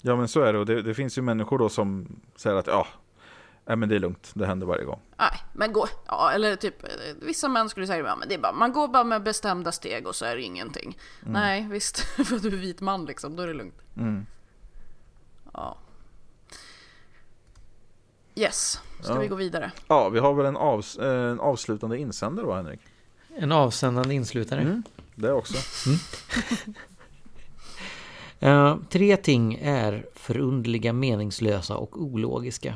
Ja men så är det och det, det finns ju människor då som säger att ja, nej, men det är lugnt, det händer varje gång. Nej, men gå, ja eller typ, vissa män skulle säga, ja, men det är bara, man går bara med bestämda steg och så är det ingenting. Nej, visst, *laughs* för att du är vit man liksom, då är det lugnt. Ja. Yes, ska Ja. vi gå vidare? Ja, vi har väl en, avs, eh, en avslutande insändare va Henrik? En avsändande inslutare. Mm. Det också. *laughs* Eh, tre ting är förundliga, meningslösa och ologiska.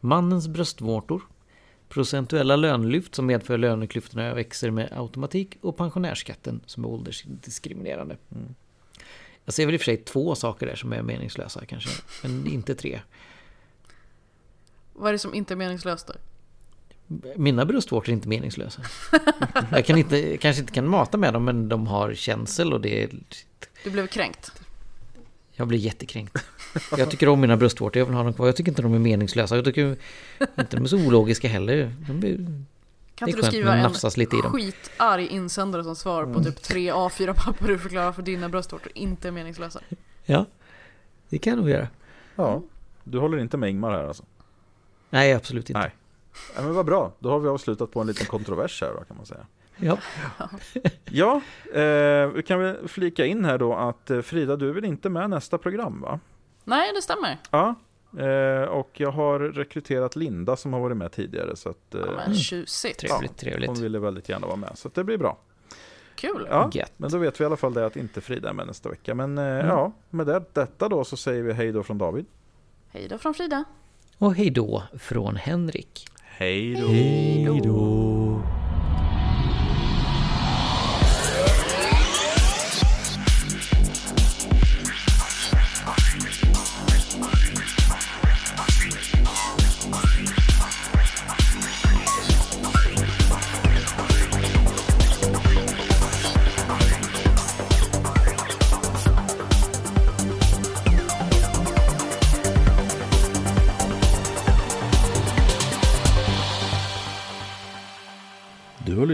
Mannens bröstvårtor, procentuella lönelyft som medför löneklyftorna växer med automatik och pensionärsskatten som är åldersdiskriminerande. Jag ser väl i och för sig två saker där som är meningslösa kanske, men inte tre. Vad är det som inte är meningslöst då? Mina bröstvårtor är inte meningslösa. *laughs* Jag kan inte, kanske inte kan mata med dem, men de har känsel och det är... Du blev kränkt. Jag blir jättekränkt. Jag tycker om mina bröstvårtor, jag vill ha dem kvar. Jag tycker inte de är meningslösa. Jag tycker inte de är så ologiska heller. De är, Kan inte du skriva en lite i dem. skitarg insändare som svar på typ tre A4-papper du förklarar för dina bröstvårtor inte är meningslösa? ja, det kan jag nog göra. Ja, du håller inte med Ingmar här alltså? Nej, absolut inte. Nej. Ja, men vad bra, då har vi avslutat på en liten kontrovers här då kan man säga. Ja. *laughs* Ja, eh, vi kan väl flika in här då att eh, Frida, du är väl inte med nästa program va? Nej, det stämmer. Ja, eh, och jag har rekryterat Linda som har varit med tidigare så att eh, Ja, men tjusigt. Trevligt, hon trevligt. ville väldigt gärna vara med så att det blir bra. Kul. Ja, Gött. men då vet vi i alla fall det att inte Frida är med nästa vecka. Men eh, ja, med det, detta då så säger vi hej då från David. Hej då från Frida. Och hej då från Henrik. Hej då! Hej då.